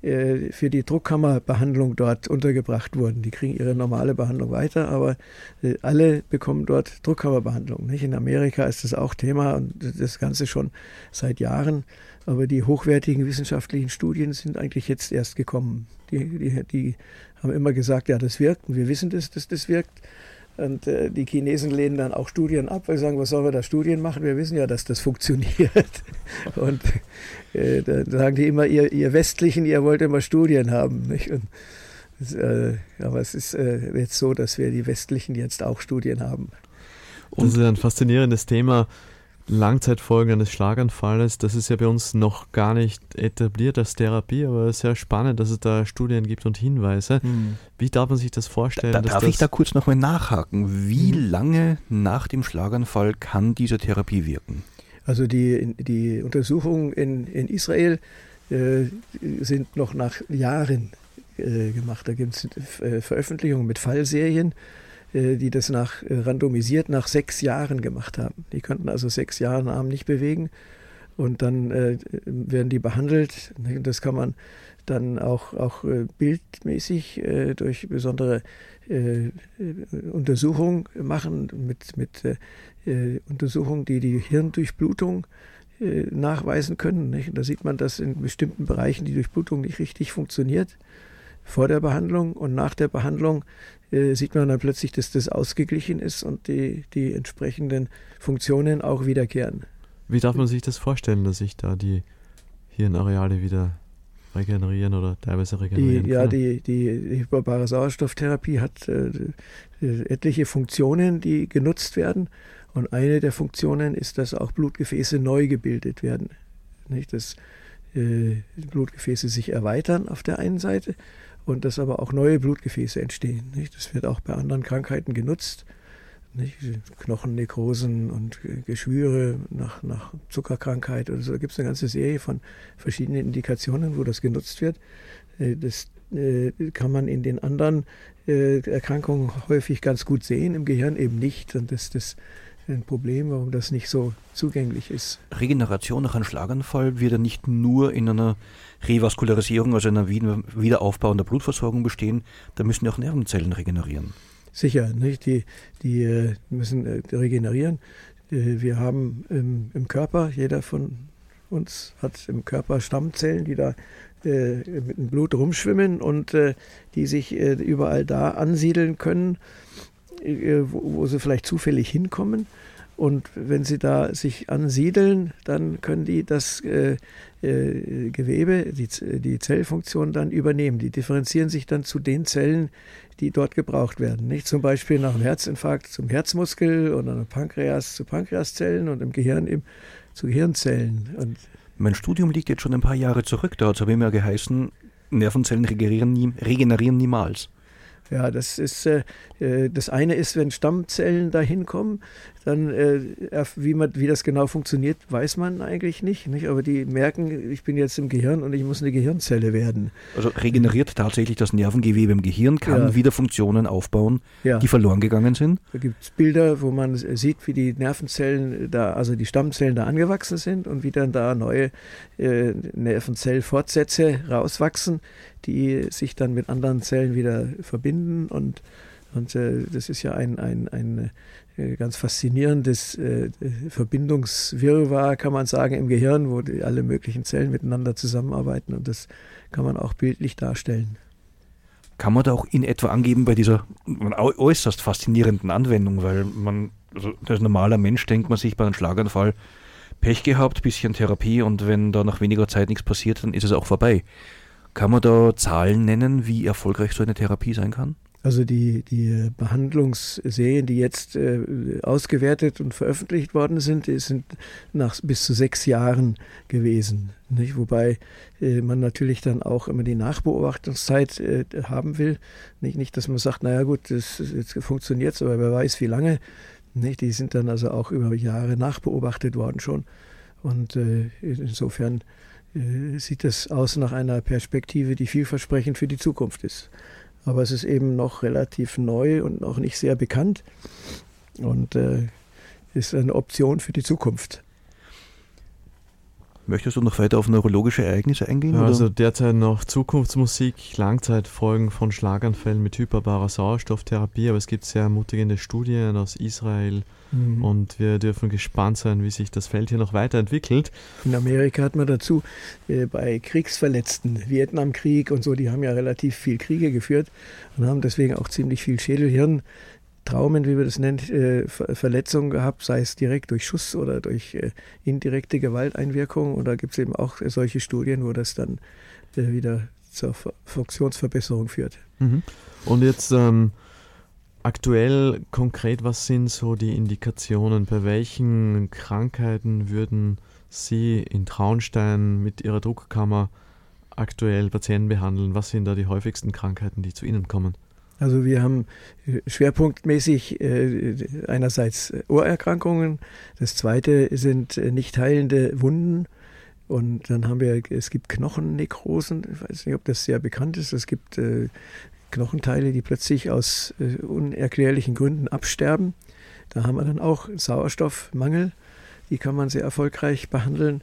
für die Druckkammerbehandlung dort untergebracht wurden. Die kriegen ihre normale Behandlung weiter, aber äh, alle bekommen dort Druckkammerbehandlung. Nicht? In Amerika ist das auch Thema und das Ganze schon seit Jahren. Aber die hochwertigen wissenschaftlichen Studien sind eigentlich jetzt erst gekommen. Die, die, die haben immer gesagt, ja, das wirkt und wir wissen das, dass das wirkt. Und äh, die Chinesen lehnen dann auch Studien ab, weil sie sagen, was sollen wir da Studien machen? Wir wissen ja, dass das funktioniert. Und äh, dann sagen die immer, ihr, ihr Westlichen, ihr wollt immer Studien haben. Nicht? Und, äh, aber es ist äh, jetzt so, dass wir die Westlichen jetzt auch Studien haben. Und das ist ein faszinierendes Thema. Langzeitfolgen eines Schlaganfalles, das ist ja bei uns noch gar nicht etabliert als Therapie, aber es ist sehr spannend, dass es da Studien gibt und Hinweise. Hm. Wie darf man sich das vorstellen? Da, darf ich da kurz nochmal nachhaken? Wie hm. lange nach dem Schlaganfall kann diese Therapie wirken? Also die, die Untersuchungen in, in Israel äh, sind noch nach Jahren äh, gemacht. Da gibt es äh, Veröffentlichungen mit Fallserien äh, die das nach äh, randomisiert nach sechs Jahren gemacht haben. Die konnten also sechs Jahre den Arm nicht bewegen und dann äh, werden die behandelt. Das kann man dann auch, auch äh, bildmäßig äh, durch besondere äh, Untersuchungen machen, mit, mit äh, Untersuchungen, die die Hirndurchblutung äh, nachweisen können. Nicht? Da sieht man, dass in bestimmten Bereichen die Durchblutung nicht richtig funktioniert vor der Behandlung und nach der Behandlung äh, sieht man dann plötzlich, dass das ausgeglichen ist und die, die entsprechenden Funktionen auch wiederkehren. Wie darf man sich das vorstellen, dass sich da die Hirnareale wieder regenerieren oder teilweise regenerieren die, Ja, die, die, die hyperbare Sauerstofftherapie hat äh, etliche Funktionen, die genutzt werden. Und eine der Funktionen ist, dass auch Blutgefäße neu gebildet werden. Nicht, dass äh, Blutgefäße sich erweitern auf der einen Seite und dass aber auch neue Blutgefäße entstehen. Nicht? Das wird auch bei anderen Krankheiten genutzt. Nicht? Knochennekrosen und Geschwüre nach, nach Zuckerkrankheit oder so. Da gibt es eine ganze Serie von verschiedenen Indikationen, wo das genutzt wird. Äh, das äh, kann man in den anderen äh, Erkrankungen häufig ganz gut sehen, im Gehirn eben nicht. Und das, das ein Problem, warum das nicht so zugänglich ist. Regeneration nach einem Schlaganfall wird ja nicht nur in einer Revaskularisierung, also einer Wiederaufbau der Blutversorgung bestehen, da müssen ja auch Nervenzellen regenerieren. Sicher, nicht? Die, die äh, müssen äh, regenerieren. Äh, wir haben im, im Körper, jeder von uns hat im Körper Stammzellen, die da mit dem Blut rumschwimmen und die sich überall da ansiedeln können, wo, wo sie vielleicht zufällig hinkommen. Und wenn sie da sich ansiedeln, dann können die das äh, äh, Gewebe, die, die Zellfunktion dann übernehmen. Die differenzieren sich dann zu den Zellen, die dort gebraucht werden. Nicht zum Beispiel nach einem Herzinfarkt zum Herzmuskel oder einem Pankreas zu Pankreaszellen und im Gehirn eben zu Gehirnzellen. Und mein Studium liegt jetzt schon ein paar Jahre zurück. Da hat es aber immer geheißen, Nervenzellen regenerieren, regenerieren niemals. Ja, das ist äh, äh, das eine ist, wenn Stammzellen da hinkommen, dann äh, wie man wie das genau funktioniert, weiß man eigentlich nicht, nicht. Aber die merken, ich bin jetzt im Gehirn und ich muss eine Gehirnzelle werden. Also regeneriert tatsächlich das Nervengewebe im Gehirn, kann ja. wieder Funktionen aufbauen, ja. die verloren gegangen sind. Da gibt es Bilder, wo man sieht, wie die Nervenzellen da, also die Stammzellen da angewachsen sind und wie dann da neue äh, Nervenzellfortsätze rauswachsen die sich dann mit anderen Zellen wieder verbinden und und äh, das ist ja ein, ein, ein äh, ganz faszinierendes äh, Verbindungswirrwarr, kann man sagen, im Gehirn, wo die, alle möglichen Zellen miteinander zusammenarbeiten. Und das kann man auch bildlich darstellen. Kann man da auch in etwa angeben bei dieser äußerst faszinierenden Anwendung, weil man, also als normaler Mensch denkt man sich bei einem Schlaganfall, Pech gehabt, bisschen Therapie und wenn da nach weniger Zeit nichts passiert, dann ist es auch vorbei. Kann man da Zahlen nennen, wie erfolgreich so eine Therapie sein kann? Also die, die Behandlungsserien, die jetzt äh, ausgewertet und veröffentlicht worden sind, sind nach bis zu sechs Jahren gewesen. Nicht? Wobei äh, man natürlich dann auch immer die Nachbeobachtungszeit äh, haben will. Nicht, nicht, dass man sagt, naja gut, das, jetzt funktioniert es, aber wer weiß wie lange. Nicht? Die sind dann also auch über Jahre nachbeobachtet worden schon. Und äh, insofern äh, sieht es aus nach einer Perspektive, die vielversprechend für die Zukunft ist. Aber es ist eben noch relativ neu und noch nicht sehr bekannt und äh, ist eine Option für die Zukunft. Möchtest du noch weiter auf neurologische Ereignisse eingehen? Also oder? derzeit noch Zukunftsmusik, Langzeitfolgen von Schlaganfällen mit hyperbarer Sauerstofftherapie, aber es gibt sehr ermutigende Studien aus Israel mhm. und wir dürfen gespannt sein, wie sich das Feld hier noch weiterentwickelt. In Amerika hat man dazu äh, bei Kriegsverletzten, Vietnamkrieg und so, die haben ja relativ viel Kriege geführt und haben deswegen auch ziemlich viel Schädelhirn Traumen, wie wir das nennen, äh, Verletzungen gehabt, sei es direkt durch Schuss oder durch äh, indirekte Gewalteinwirkung. Und da gibt es eben auch solche Studien, wo das dann äh, wieder zur Funktionsverbesserung führt. Mhm. Und jetzt ähm, aktuell konkret, was sind so die Indikationen? Bei welchen Krankheiten würden Sie in Traunstein mit Ihrer Druckkammer aktuell Patienten behandeln? Was sind da die häufigsten Krankheiten, die zu Ihnen kommen? Also wir haben äh, schwerpunktmäßig äh, einerseits Ohrerkrankungen, das zweite sind äh, nicht heilende Wunden und dann haben wir, es gibt Knochennekrosen, ich weiß nicht, ob das sehr bekannt ist, es gibt Knochenteile, die plötzlich aus unerklärlichen Gründen absterben. Da haben wir dann auch Sauerstoffmangel, die kann man sehr erfolgreich behandeln.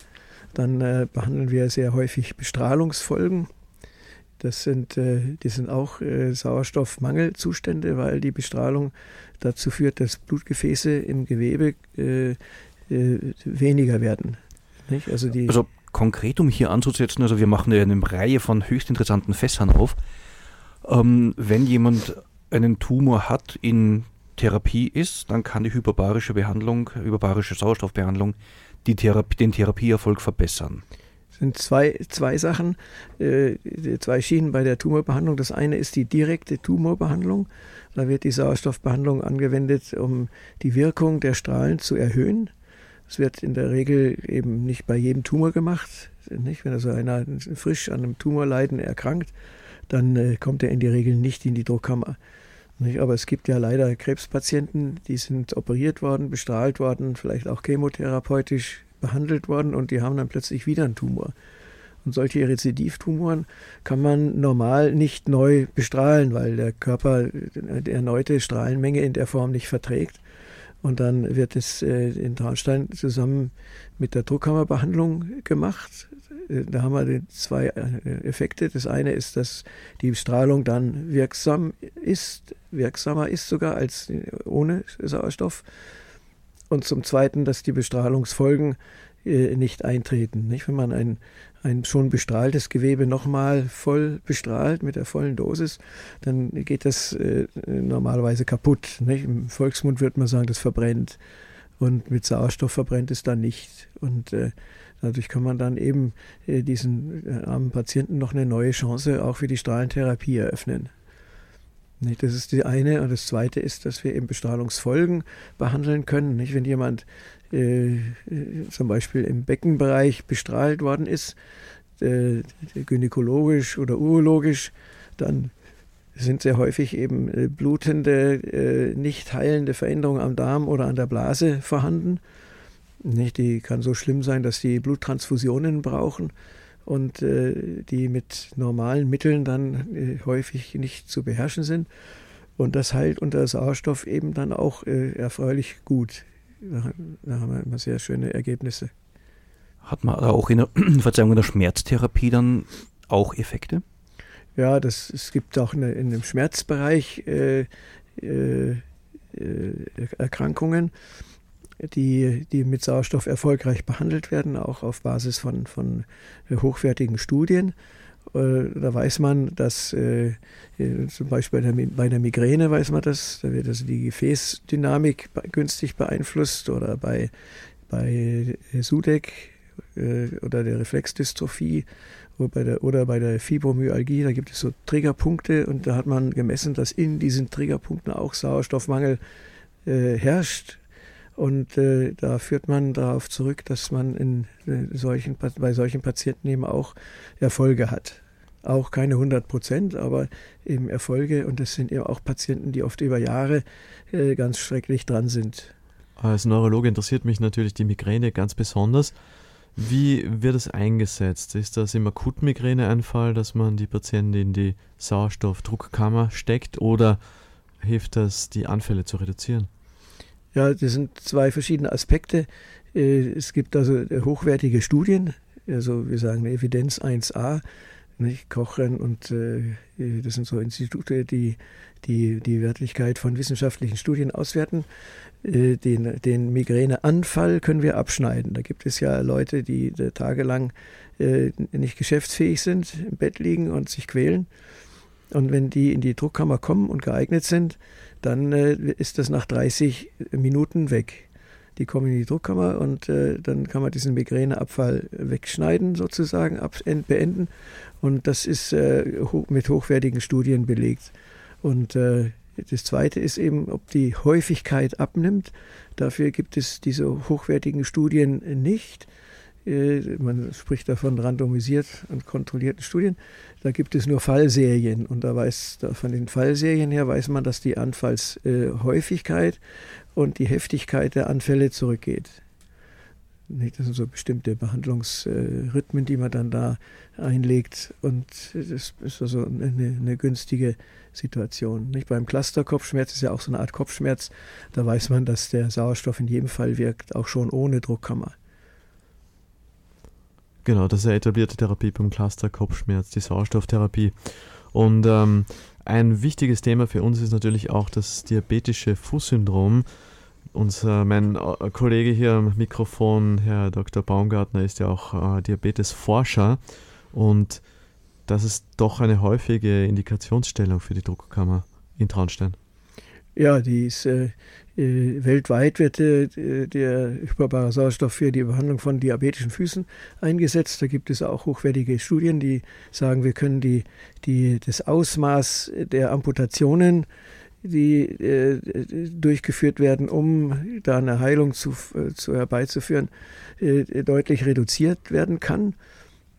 Dann äh, behandeln wir sehr häufig Bestrahlungsfolgen. Das sind, äh, die sind auch äh, Sauerstoffmangelzustände, weil die Bestrahlung dazu führt, dass Blutgefäße im Gewebe äh, weniger werden. Also, die also konkret, um hier anzusetzen, also wir machen eine Reihe von höchst interessanten Fässern auf. Ähm, wenn jemand einen Tumor hat, in Therapie ist, dann kann die hyperbarische Behandlung, hyperbarische Sauerstoffbehandlung die Therapie, den Therapieerfolg verbessern. Sind zwei, zwei Sachen, äh, zwei Schienen bei der Tumorbehandlung. Das eine ist die direkte Tumorbehandlung. Da wird die Sauerstoffbehandlung angewendet, um die Wirkung der Strahlen zu erhöhen. Es wird in der Regel eben nicht bei jedem Tumor gemacht. Nicht? Wenn also einer frisch an einem Tumorleiden erkrankt, dann äh, kommt er in die Regel nicht in die Druckkammer. Nicht? Aber es gibt ja leider Krebspatienten, die sind operiert worden, bestrahlt worden, vielleicht auch chemotherapeutisch behandelt worden und die haben dann plötzlich wieder einen Tumor. Und solche Rezidivtumoren kann man normal nicht neu bestrahlen, weil der Körper die erneute Strahlenmenge in der Form nicht verträgt. Und dann wird es äh, in Traunstein zusammen mit der Druckkammerbehandlung gemacht. Da haben wir zwei äh, Effekte. Das eine ist, dass die Strahlung dann wirksam ist, wirksamer ist sogar als ohne Sauerstoff. Und zum Zweiten, dass die Bestrahlungsfolgen nicht eintreten. Nicht? Wenn man ein ein schon bestrahltes Gewebe nochmal voll bestrahlt mit der vollen Dosis, dann geht das äh, normalerweise kaputt. Nicht? Im Volksmund würde man sagen, das verbrennt. Und mit Sauerstoff verbrennt es dann nicht. Und äh, dadurch kann man dann eben äh, diesen äh, armen Patienten noch eine neue Chance auch für die Strahlentherapie eröffnen. Nicht? Das ist die eine. Und das zweite ist, dass wir eben Bestrahlungsfolgen behandeln können. Nicht? Wenn jemand äh, zum Beispiel im Beckenbereich bestrahlt worden ist, äh, gynäkologisch oder urologisch, dann sind sehr häufig eben äh, blutende, äh, nicht heilende Veränderungen am Darm oder an der Blase vorhanden. Nicht, die kann so schlimm sein, dass sie Bluttransfusionen brauchen und äh, die mit normalen Mitteln dann äh, häufig nicht zu beherrschen sind. Und das heilt unter Sauerstoff eben dann auch äh, erfreulich gut. Da, da, haben wir immer sehr schöne Ergebnisse. Hat man auch in der, Verzeihung, in der Schmerztherapie dann auch Effekte? Ja, das, es gibt auch eine, in dem Schmerzbereich äh, äh, Erkrankungen, die, die mit Sauerstoff erfolgreich behandelt werden, auch auf Basis von, von hochwertigen Studien. Äh, da weiß man, dass äh, zum Beispiel bei der, Migräne weiß man das, da wird also die Gefäßdynamik günstig beeinflusst oder bei, bei Sudeck äh, oder der Reflexdystrophie oder bei, der, oder bei der Fibromyalgie, da gibt es so Triggerpunkte und da hat man gemessen, dass in diesen Triggerpunkten auch Sauerstoffmangel äh, herrscht. Und äh, da führt man darauf zurück, dass man in, äh, solchen, bei solchen Patienten eben auch Erfolge hat. Auch keine 100 Prozent, aber eben Erfolge. Und das sind eben auch Patienten, die oft über Jahre äh, ganz schrecklich dran sind. Als Neurologe interessiert mich natürlich die Migräne ganz besonders. Wie wird es eingesetzt? Ist das im Akutmigräneanfall, dass man die Patienten in die Sauerstoffdruckkammer steckt oder hilft das, die Anfälle zu reduzieren? Ja, das sind zwei verschiedene Aspekte. Äh, es gibt also hochwertige Studien, also wir sagen Evidenz 1a, nicht? Kochen und äh, das sind so Institute, die, die die Wertigkeit von wissenschaftlichen Studien auswerten. Äh, den, den Migräneanfall können wir abschneiden. Da gibt es ja Leute, die tagelang nicht geschäftsfähig sind, im Bett liegen und sich quälen. Und wenn die in die Druckkammer kommen und geeignet sind, dann äh, ist das nach 30 Minuten weg. Die kommen in die Druckkammer und äh, dann kann man diesen Migräneabfall wegschneiden, sozusagen, ab, beenden. Und das ist äh, ho mit hochwertigen Studien belegt. Und äh, das Zweite ist eben, ob die Häufigkeit abnimmt. Dafür gibt es diese hochwertigen Studien nicht. Äh, man spricht davon randomisiert und kontrollierten Studien. Da gibt es nur Fallserien und da weiß von den Fallserien her weiß man, dass die Anfallshäufigkeit und die Heftigkeit der Anfälle zurückgeht. Das sind so bestimmte Behandlungsrhythmen, die man dann da einlegt. Und das ist also eine, eine günstige Situation. Nicht? Beim Clusterkopfschmerz ist ja auch so eine Art Kopfschmerz. Da weiß man, dass der Sauerstoff in jedem Fall wirkt, auch schon ohne Druckkammer. Genau, das ist eine etablierte Therapie beim Cluster Kopfschmerz, die Sauerstofftherapie. Und ähm, ein wichtiges Thema für uns ist natürlich auch das diabetische Fußsyndrom. Unser, mein äh, Kollege hier am Mikrofon, Herr Dr. Baumgartner, ist ja auch äh, Diabetesforscher und das ist doch eine häufige Indikationsstellung für die Druckkammer in Traunstein. Ja, die ist äh, äh, weltweit wird äh, der hyperbare Sauerstoff für die Behandlung von diabetischen Füßen eingesetzt. Da gibt es auch hochwertige Studien, die sagen, wir können die, die, das Ausmaß der Amputationen, die äh, durchgeführt werden, um da eine Heilung zu, äh, zu herbeizuführen, äh, deutlich reduziert werden kann.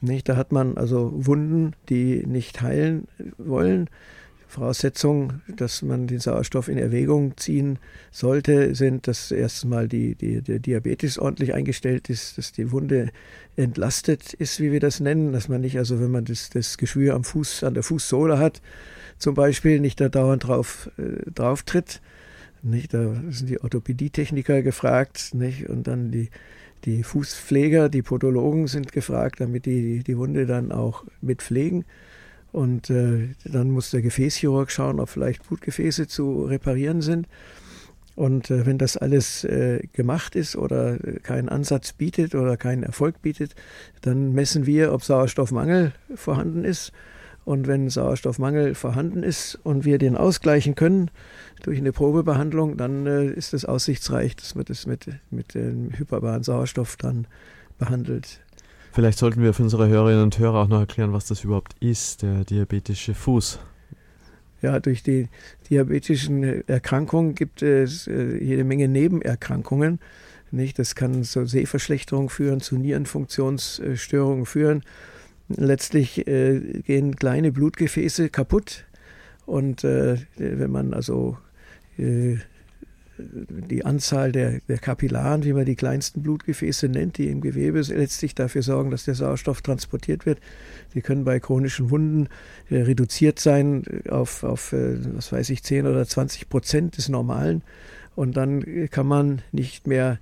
Nicht? Da hat man also Wunden, die nicht heilen wollen Voraussetzung, dass man den Sauerstoff in Erwägung ziehen sollte, sind, dass erstmal die, die, der Diabetes ordentlich eingestellt ist, dass die Wunde entlastet ist, wie wir das nennen, dass man nicht, also wenn man das, das Geschwür am Fuß, an der Fußsohle hat, zum Beispiel, nicht da dauernd drauf, äh, drauf tritt. Nicht, da sind die Orthopädietechniker gefragt, nicht, und dann die, die Fußpfleger, die Podologen sind gefragt, damit die die Wunde dann auch mit pflegen. Und äh, dann muss der Gefäßchirurg schauen, ob vielleicht Blutgefäße zu reparieren sind. Und äh, wenn das alles äh, gemacht ist oder keinen Ansatz bietet oder keinen Erfolg bietet, dann messen wir, ob Sauerstoffmangel vorhanden ist. Und wenn Sauerstoffmangel vorhanden ist und wir den ausgleichen können durch eine Probebehandlung, dann äh, ist es aussichtsreich, dass man das mit, mit dem hyperbaren Sauerstoff dann behandelt. Vielleicht sollten wir für unsere Hörerinnen und Hörer auch noch erklären, was das überhaupt ist, der diabetische Fuß. Ja, durch die diabetischen Erkrankungen gibt es äh, jede Menge Nebenerkrankungen. Nicht? Das kann zur Sehverschlechterung führen, zu Nierenfunktionsstörungen führen. Letztlich äh, gehen kleine Blutgefäße kaputt. Und äh, wenn man also die Anzahl der, der Kapillaren, wie man die kleinsten Blutgefäße nennt, die im Gewebe letztlich dafür sorgen, dass der Sauerstoff transportiert wird. Die können bei chronischen Wunden äh, reduziert sein auf, auf äh, was weiß ich, 10 oder 20 Prozent des Normalen. Und dann kann man nicht mehr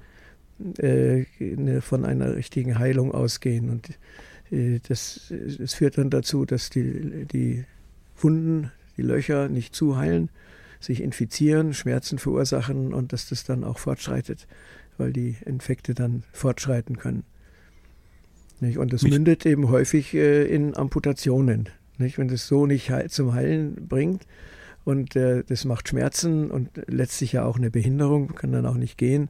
äh, ne, von einer richtigen Heilung ausgehen. Und äh, das, das führt dann dazu, dass die, die Wunden, die Löcher nicht zuheilen sich infizieren, Schmerzen verursachen und dass das dann auch fortschreitet, weil die Infekte dann fortschreiten können. Nicht? Und das Mich mündet eben häufig äh, in Amputationen. Nicht? Wenn das so nicht heil zum Heilen bringt und äh, das macht Schmerzen und letztlich ja auch eine Behinderung, kann dann auch nicht gehen,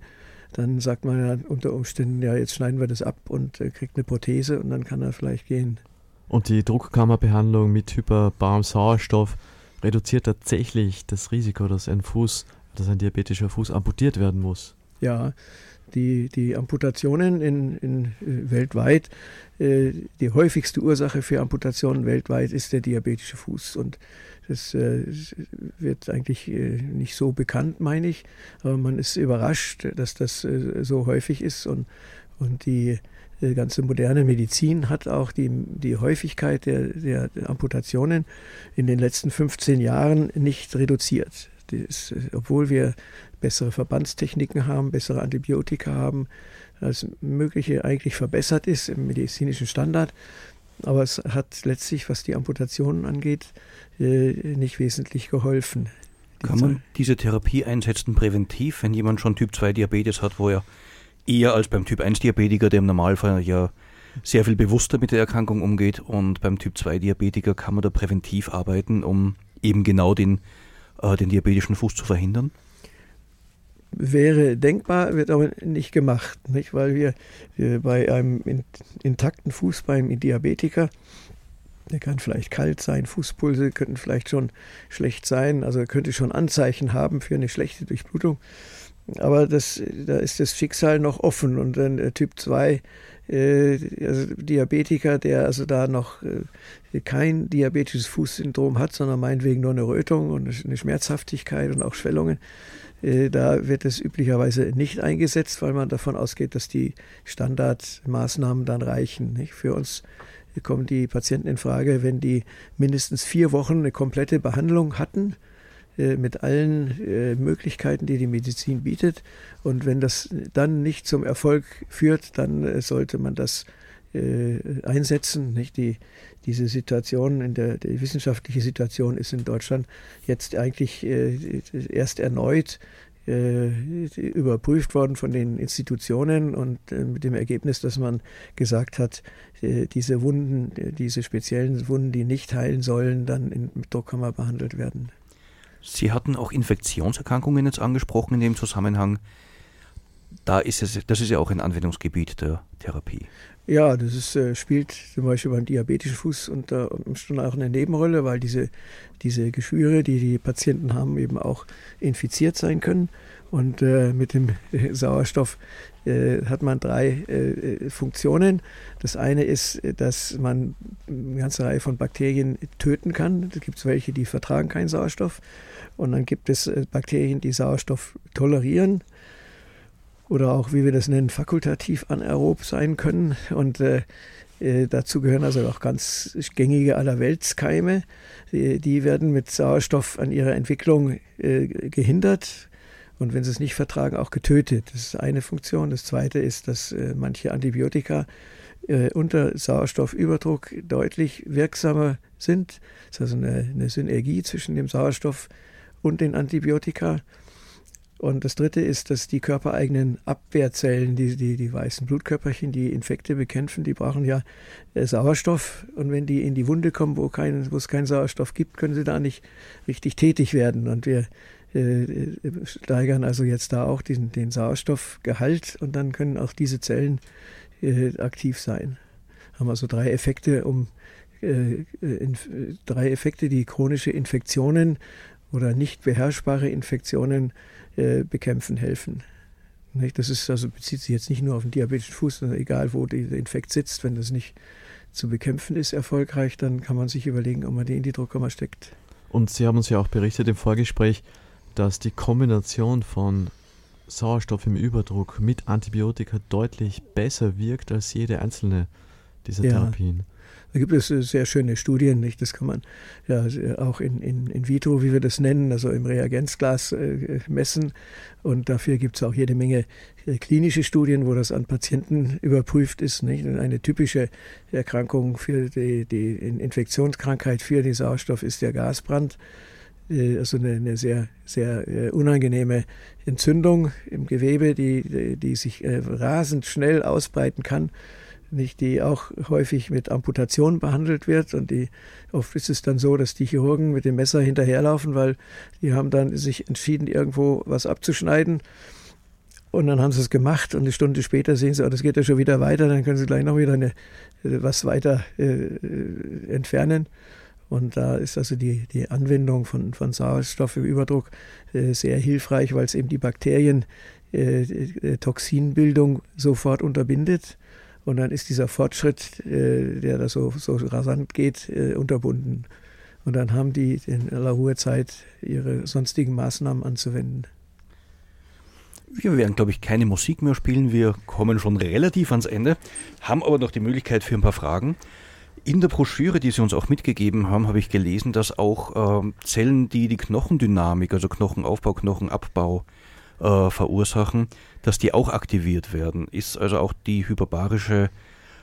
dann sagt man ja unter Umständen, ja, jetzt schneiden wir das ab und äh, kriegt eine Prothese und dann kann er vielleicht gehen. Und die Druckkammerbehandlung mit hyperbarem Sauerstoff reduziert tatsächlich das Risiko, dass ein Fuß, dass ein diabetischer Fuß amputiert werden muss. Ja, die, die Amputationen in, in, äh, weltweit, äh, die häufigste Ursache für Amputationen weltweit ist der diabetische Fuß. Und das äh, wird eigentlich äh, nicht so bekannt, meine ich. Aber man ist überrascht, dass das äh, so häufig ist. Und, und die die ganze moderne Medizin hat auch die, die Häufigkeit der, der Amputationen in den letzten 15 Jahren nicht reduziert. Ist, obwohl wir bessere Verbandstechniken haben, bessere Antibiotika haben, alles Mögliche eigentlich verbessert ist im medizinischen Standard. Aber es hat letztlich, was die Amputationen angeht, äh, nicht wesentlich geholfen. Kann man diese Therapie einsetzen präventiv, wenn jemand schon Typ 2 Diabetes hat, wo er eher als beim Typ 1 Diabetiker, der im Normalfall ja sehr viel bewusster mit der Erkrankung umgeht. Und beim Typ 2 Diabetiker kann man da präventiv arbeiten, um eben genau den, äh, den diabetischen Fuß zu verhindern? Wäre denkbar, wird aber nicht gemacht, nicht? weil wir, wir bei einem intakten Fuß beim Diabetiker der kann vielleicht kalt sein, Fußpulse könnten vielleicht schon schlecht sein, also könnte schon Anzeichen haben für eine schlechte Durchblutung. Aber das, da ist das Schicksal noch offen. Und dann der Typ 2 äh, also Diabetiker, der also da noch äh, kein diabetisches Fußsyndrom hat, sondern meinetwegen nur eine Rötung und eine Schmerzhaftigkeit und auch Schwellungen, äh, da wird es üblicherweise nicht eingesetzt, weil man davon ausgeht, dass die Standardmaßnahmen dann reichen. Nicht? Für uns kommen die Patienten in Frage, wenn die mindestens vier Wochen eine komplette Behandlung hatten äh, mit allen äh, Möglichkeiten, die die Medizin bietet. Und wenn das dann nicht zum Erfolg führt, dann äh, sollte man das äh, einsetzen. Nicht? Die, diese Situation, in der, die wissenschaftliche Situation ist in Deutschland jetzt eigentlich äh, erst erneut äh, überprüft worden von den Institutionen und äh, mit dem Ergebnis, dass man gesagt hat, äh, diese Wunden, diese speziellen Wunden, die nicht heilen sollen, dann in, mit Druckkammer behandelt werden. Sie hatten auch Infektionserkrankungen jetzt angesprochen in dem Zusammenhang. Da ist es, das ist ja auch ein Anwendungsgebiet der Therapie. Ja, das ist, äh, spielt zum Beispiel beim diabetischen Fuß unter Umständen auch eine Nebenrolle, weil diese, diese Geschwüre, die die Patienten haben, eben auch infiziert sein können. Und äh, mit dem Sauerstoff äh, hat man drei äh, Funktionen. Das eine ist, dass man eine ganze Reihe von Bakterien töten kann. Da gibt es welche, die vertragen keinen Sauerstoff. Und dann gibt es äh, Bakterien, die Sauerstoff tolerieren oder auch, wie wir das nennen, fakultativ anaerob sein können. Und äh, äh, dazu gehören also auch ganz gängige Allerweltskeime. Die, die werden mit Sauerstoff an ihrer Entwicklung äh, gehindert und wenn sie es nicht vertragen, auch getötet. Das ist eine Funktion. Das zweite ist, dass äh, manche Antibiotika äh, unter Sauerstoffüberdruck deutlich wirksamer sind. Das ist also eine, eine Synergie zwischen dem Sauerstoff und den Antibiotika. Und das Dritte ist, dass die körpereigenen Abwehrzellen, die, die, die weißen Blutkörperchen, die Infekte bekämpfen, die brauchen ja äh, Sauerstoff. Und wenn die in die Wunde kommen, wo, kein, wo es keinen Sauerstoff gibt, können sie da nicht richtig tätig werden. Und wir steigern also jetzt da auch diesen, den Sauerstoffgehalt und dann können auch diese Zellen äh, aktiv sein. Haben also drei Effekte, um äh, drei Effekte, die chronische Infektionen oder nicht beherrschbare Infektionen äh, bekämpfen helfen. Das ist also bezieht sich jetzt nicht nur auf den diabetischen Fuß, sondern egal wo der Infekt sitzt, wenn das nicht zu bekämpfen ist erfolgreich, dann kann man sich überlegen, ob man die in die Druckkammer steckt. Und Sie haben uns ja auch berichtet im Vorgespräch, dass die Kombination von Sauerstoff im Überdruck mit Antibiotika deutlich besser wirkt als jede einzelne dieser ja. Therapien. Da gibt es äh, sehr schöne Studien, nicht? Das kann man ja äh, auch in, in, in vitro, wie wir das nennen, also im Reagenzglas äh, messen. Und dafür gibt es auch jede Menge äh, klinische Studien, wo das an Patienten überprüft ist. Nicht? eine typische Erkrankung für die, die Infektionskrankheit für den Sauerstoff ist der Gasbrand also eine, eine, sehr, sehr unangenehme Entzündung im Gewebe, die, die, sich rasend schnell ausbreiten kann nicht, die auch häufig mit Amputation behandelt wird. Und die, oft ist es dann so, dass die Chirurgen mit dem Messer hinterherlaufen, weil die haben dann sich entschieden, irgendwo was abzuschneiden. Und dann haben sie es gemacht und eine Stunde später sehen sie, oh, das geht ja schon wieder weiter, dann können sie gleich noch wieder eine, was weiter äh, entfernen. Und da ist also die, die Anwendung von, von Sauerstoff im Überdruck äh, sehr hilfreich, weil es eben die Bakterien äh, äh sofort unterbindet und dann ist dieser Fortschritt, äh, der da so, so rasant geht, äh, unterbunden. Und dann haben die in aller Ruhe Zeit, ihre sonstigen Maßnahmen anzuwenden. Wir werden, glaube ich, keine Musik mehr spielen. Wir kommen schon relativ ans Ende, haben aber noch die Möglichkeit für ein paar Fragen. In der Broschüre, die Sie uns auch mitgegeben haben, habe ich gelesen, dass auch ähm, Zellen, die die Knochendynamik, also Knochenaufbau, Knochenabbau äh, verursachen, dass die auch aktiviert werden. Ist also auch die hyperbarische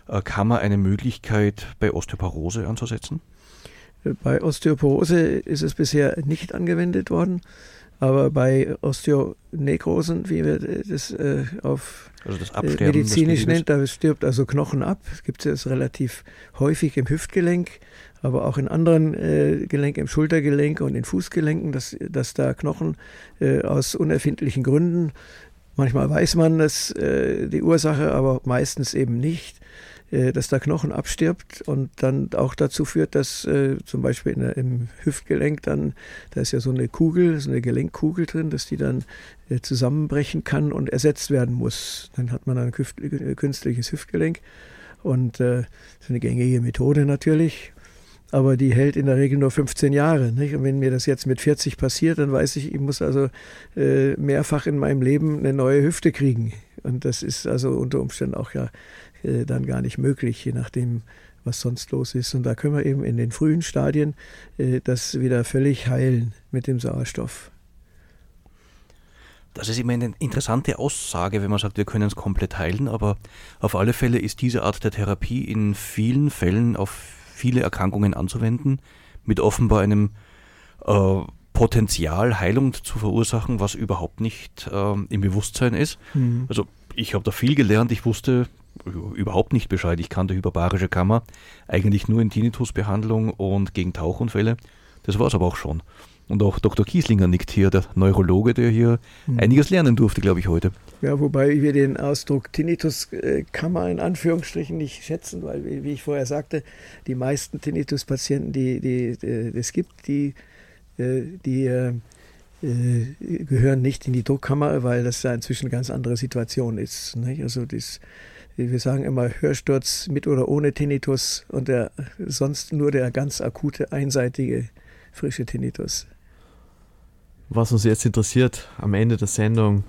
äh, Kammer eine Möglichkeit, bei Osteoporose anzusetzen? Bei Osteoporose ist es bisher nicht angewendet worden, aber bei Osteonekrosen, wie wir das äh, auf also das äh, medizinisch nennt, da stirbt also Knochen ab. Das gibt es relativ häufig im Hüftgelenk aber auch in anderen äh, Gelenken, im Schultergelenk und in Fußgelenken, dass, dass da Knochen äh, aus unerfindlichen Gründen, manchmal weiß man das, äh, die Ursache, aber meistens eben nicht, dass da Knochen abstirbt und dann auch dazu führt, dass äh, zum Beispiel der, im Hüftgelenk dann, da ist ja so eine Kugel, so eine Gelenkkugel drin, dass die dann äh, zusammenbrechen kann und ersetzt werden muss. Dann hat man ein künstliches Hüftgelenk. Und äh, das ist eine gängige Methode natürlich aber die hält in der Regel nur 15 Jahre. Nicht? Und wenn mir das jetzt mit 40 passiert, dann weiß ich, ich muss also äh, mehrfach in meinem Leben eine neue Hüfte kriegen. Und das ist also unter Umständen auch ja äh, dann gar nicht möglich, je nachdem, was sonst los ist. Und da können wir eben in den frühen Stadien äh, das wieder völlig heilen mit dem Sauerstoff. Das ist immer eine interessante Aussage, wenn man sagt, wir können es komplett heilen, aber auf alle Fälle ist diese Art der Therapie in vielen Fällen auf viele Erkrankungen anzuwenden, mit offenbar einem äh, Potenzial, Heilung zu verursachen, was überhaupt nicht äh, im Bewusstsein ist. Mhm. Also ich habe da viel gelernt, ich wusste überhaupt nicht Bescheid. Ich kannte hyperbarische Kammer eigentlich nur in Tinnitusbehandlung und gegen Tauchunfälle. Das war es aber auch schon. Und auch Dr. Kieslinger nickt hier, der Neurologe, der hier mhm. einiges lernen durfte, glaube ich, heute. Ja, wobei wir den Ausdruck Tinnituskammer in Anführungsstrichen nicht schätzen, weil, wie ich vorher sagte, die meisten Tinnitus-Patienten, die, die, die es gibt, die, äh, die äh, gehören nicht in die Druckkammer, weil das ja inzwischen eine ganz andere Situation ist. Nicht? Also das, wir sagen immer Hörsturz mit oder ohne Tinnitus und der, sonst nur der ganz akute, einseitige, frische Tinnitus. Was uns jetzt interessiert am Ende der Sendung,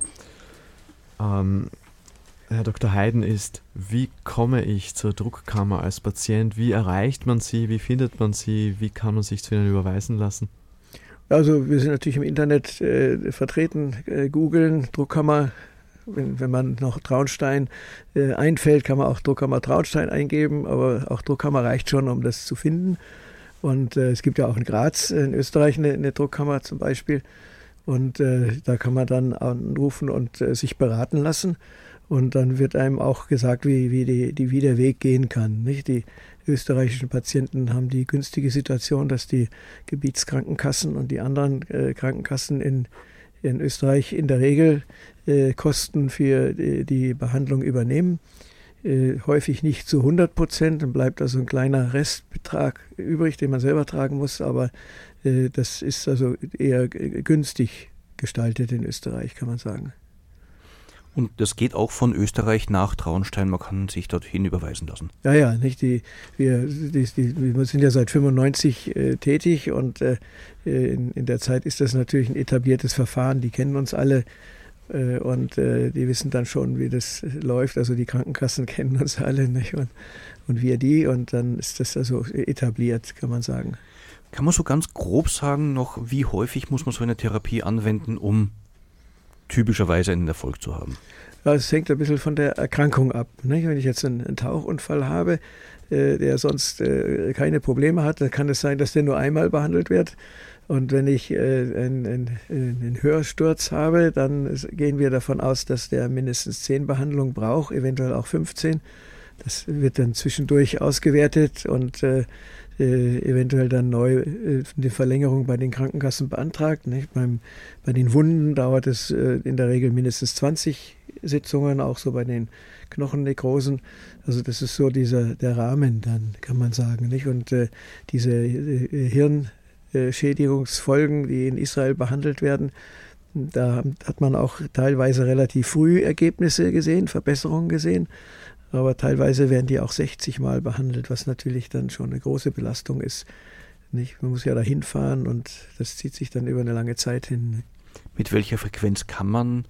ähm, Herr Dr. Heiden, ist, wie komme ich zur Druckkammer als Patient? Wie erreicht man sie? Wie findet man sie? Wie kann man sich zu ihnen überweisen lassen? Also wir sind natürlich im Internet äh, vertreten, äh, googeln, Druckkammer. Wenn, wenn man noch Traunstein äh, einfällt, kann man auch Druckkammer Traunstein eingeben, aber auch Druckkammer reicht schon, um das zu finden. Und äh, es gibt ja auch in Graz, in Österreich, eine, eine Druckkammer zum Beispiel. Und äh, da kann man dann anrufen und äh, sich beraten lassen. Und dann wird einem auch gesagt, wie, wie, die, die, wie der Weg gehen kann. Nicht? Die österreichischen Patienten haben die günstige Situation, dass die Gebietskrankenkassen und die anderen äh, Krankenkassen in, in Österreich in der Regel äh, Kosten für die, die Behandlung übernehmen. Äh, häufig nicht zu 100 Prozent, dann bleibt also ein kleiner Restbetrag übrig, den man selber tragen muss, aber äh, das ist also eher günstig gestaltet in Österreich, kann man sagen. Und das geht auch von Österreich nach Traunstein, man kann sich dorthin überweisen lassen. Ja, ja, nicht die, wir, die, die, wir sind ja seit 95 äh, tätig und äh, in, in, der Zeit ist das natürlich ein etabliertes Verfahren, die kennen uns alle äh, und äh, die wissen dann schon, wie das läuft. Also die Krankenkassen kennen uns alle nicht? Und, und wir die und dann ist das also etabliert, kann man sagen. Kann man so ganz grob sagen noch, wie häufig muss man so eine Therapie anwenden, um typischerweise einen Erfolg zu haben? Es hängt ein bisschen von der Erkrankung ab. Nicht? Wenn ich jetzt einen, einen Tauchunfall habe, äh, der sonst äh, keine Probleme hat, dann kann es sein, dass der nur einmal behandelt wird. Und wenn ich äh, einen, einen, einen, Hörsturz habe, dann gehen wir davon aus, dass der mindestens zehn Behandlungen braucht, eventuell auch 15. Das wird dann zwischendurch ausgewertet und äh, äh, eventuell dann neu äh, eine Verlängerung bei den Krankenkassen beantragt. Nicht? Beim, bei den Wunden dauert es äh, in der Regel mindestens 20 Sitzungen, auch so bei den Knochennekrosen. Also das ist so dieser der Rahmen dann, kann man sagen. Nicht? Und äh, diese äh, Hirnschädigungsfolgen, die in Israel behandelt werden, da hat man auch teilweise relativ früh Ergebnisse gesehen, Verbesserungen gesehen aber teilweise werden die auch 60 Mal behandelt, was natürlich dann schon eine große Belastung ist. Nicht? Man muss ja da hinfahren und das zieht sich dann über eine lange Zeit hin. Mit welcher Frequenz kann man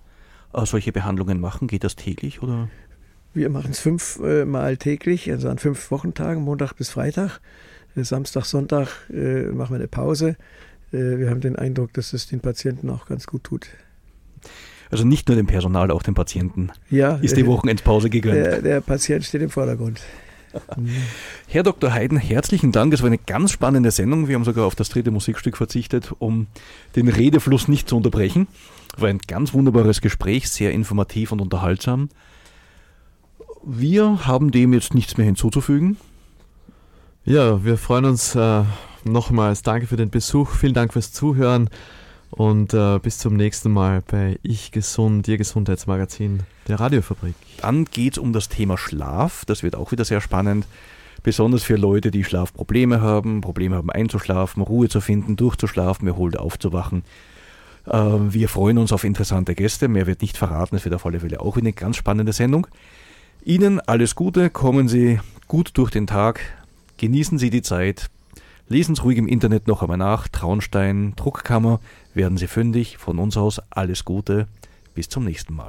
äh, solche Behandlungen machen? Geht das täglich oder? Wir machen es fünfmal äh, täglich, also an fünf Wochentagen, Montag bis Freitag. Äh, Samstag, Sonntag äh, machen wir eine Pause. Äh, wir haben den Eindruck, dass es den Patienten auch ganz gut tut. Also nicht nur dem Personal, auch dem Patienten ja, ist die Wochenendpause gegönnt. Der, der Patient steht im Vordergrund. Herr Dr. Heiden, herzlichen Dank. Es war eine ganz spannende Sendung. Wir haben sogar auf das dritte Musikstück verzichtet, um den Redefluss nicht zu unterbrechen. War ein ganz wunderbares Gespräch, sehr informativ und unterhaltsam. Wir haben dem jetzt nichts mehr hinzuzufügen. Ja, wir freuen uns äh, nochmals. Danke für den Besuch. Vielen Dank fürs Zuhören. Und äh, bis zum nächsten Mal bei Ich Gesund, Ihr Gesundheitsmagazin der Radiofabrik. Dann geht es um das Thema Schlaf. Das wird auch wieder sehr spannend. Besonders für Leute, die Schlafprobleme haben, Probleme haben einzuschlafen, Ruhe zu finden, durchzuschlafen, erholt aufzuwachen. Äh, wir freuen uns auf interessante Gäste. Mehr wird nicht verraten. Es wird auf alle Fälle auch eine ganz spannende Sendung. Ihnen alles Gute. Kommen Sie gut durch den Tag. Genießen Sie die Zeit. Lesen Sie ruhig im Internet noch einmal nach. Traunstein, Druckkammer, werden Sie fündig. Von uns aus alles Gute. Bis zum nächsten Mal.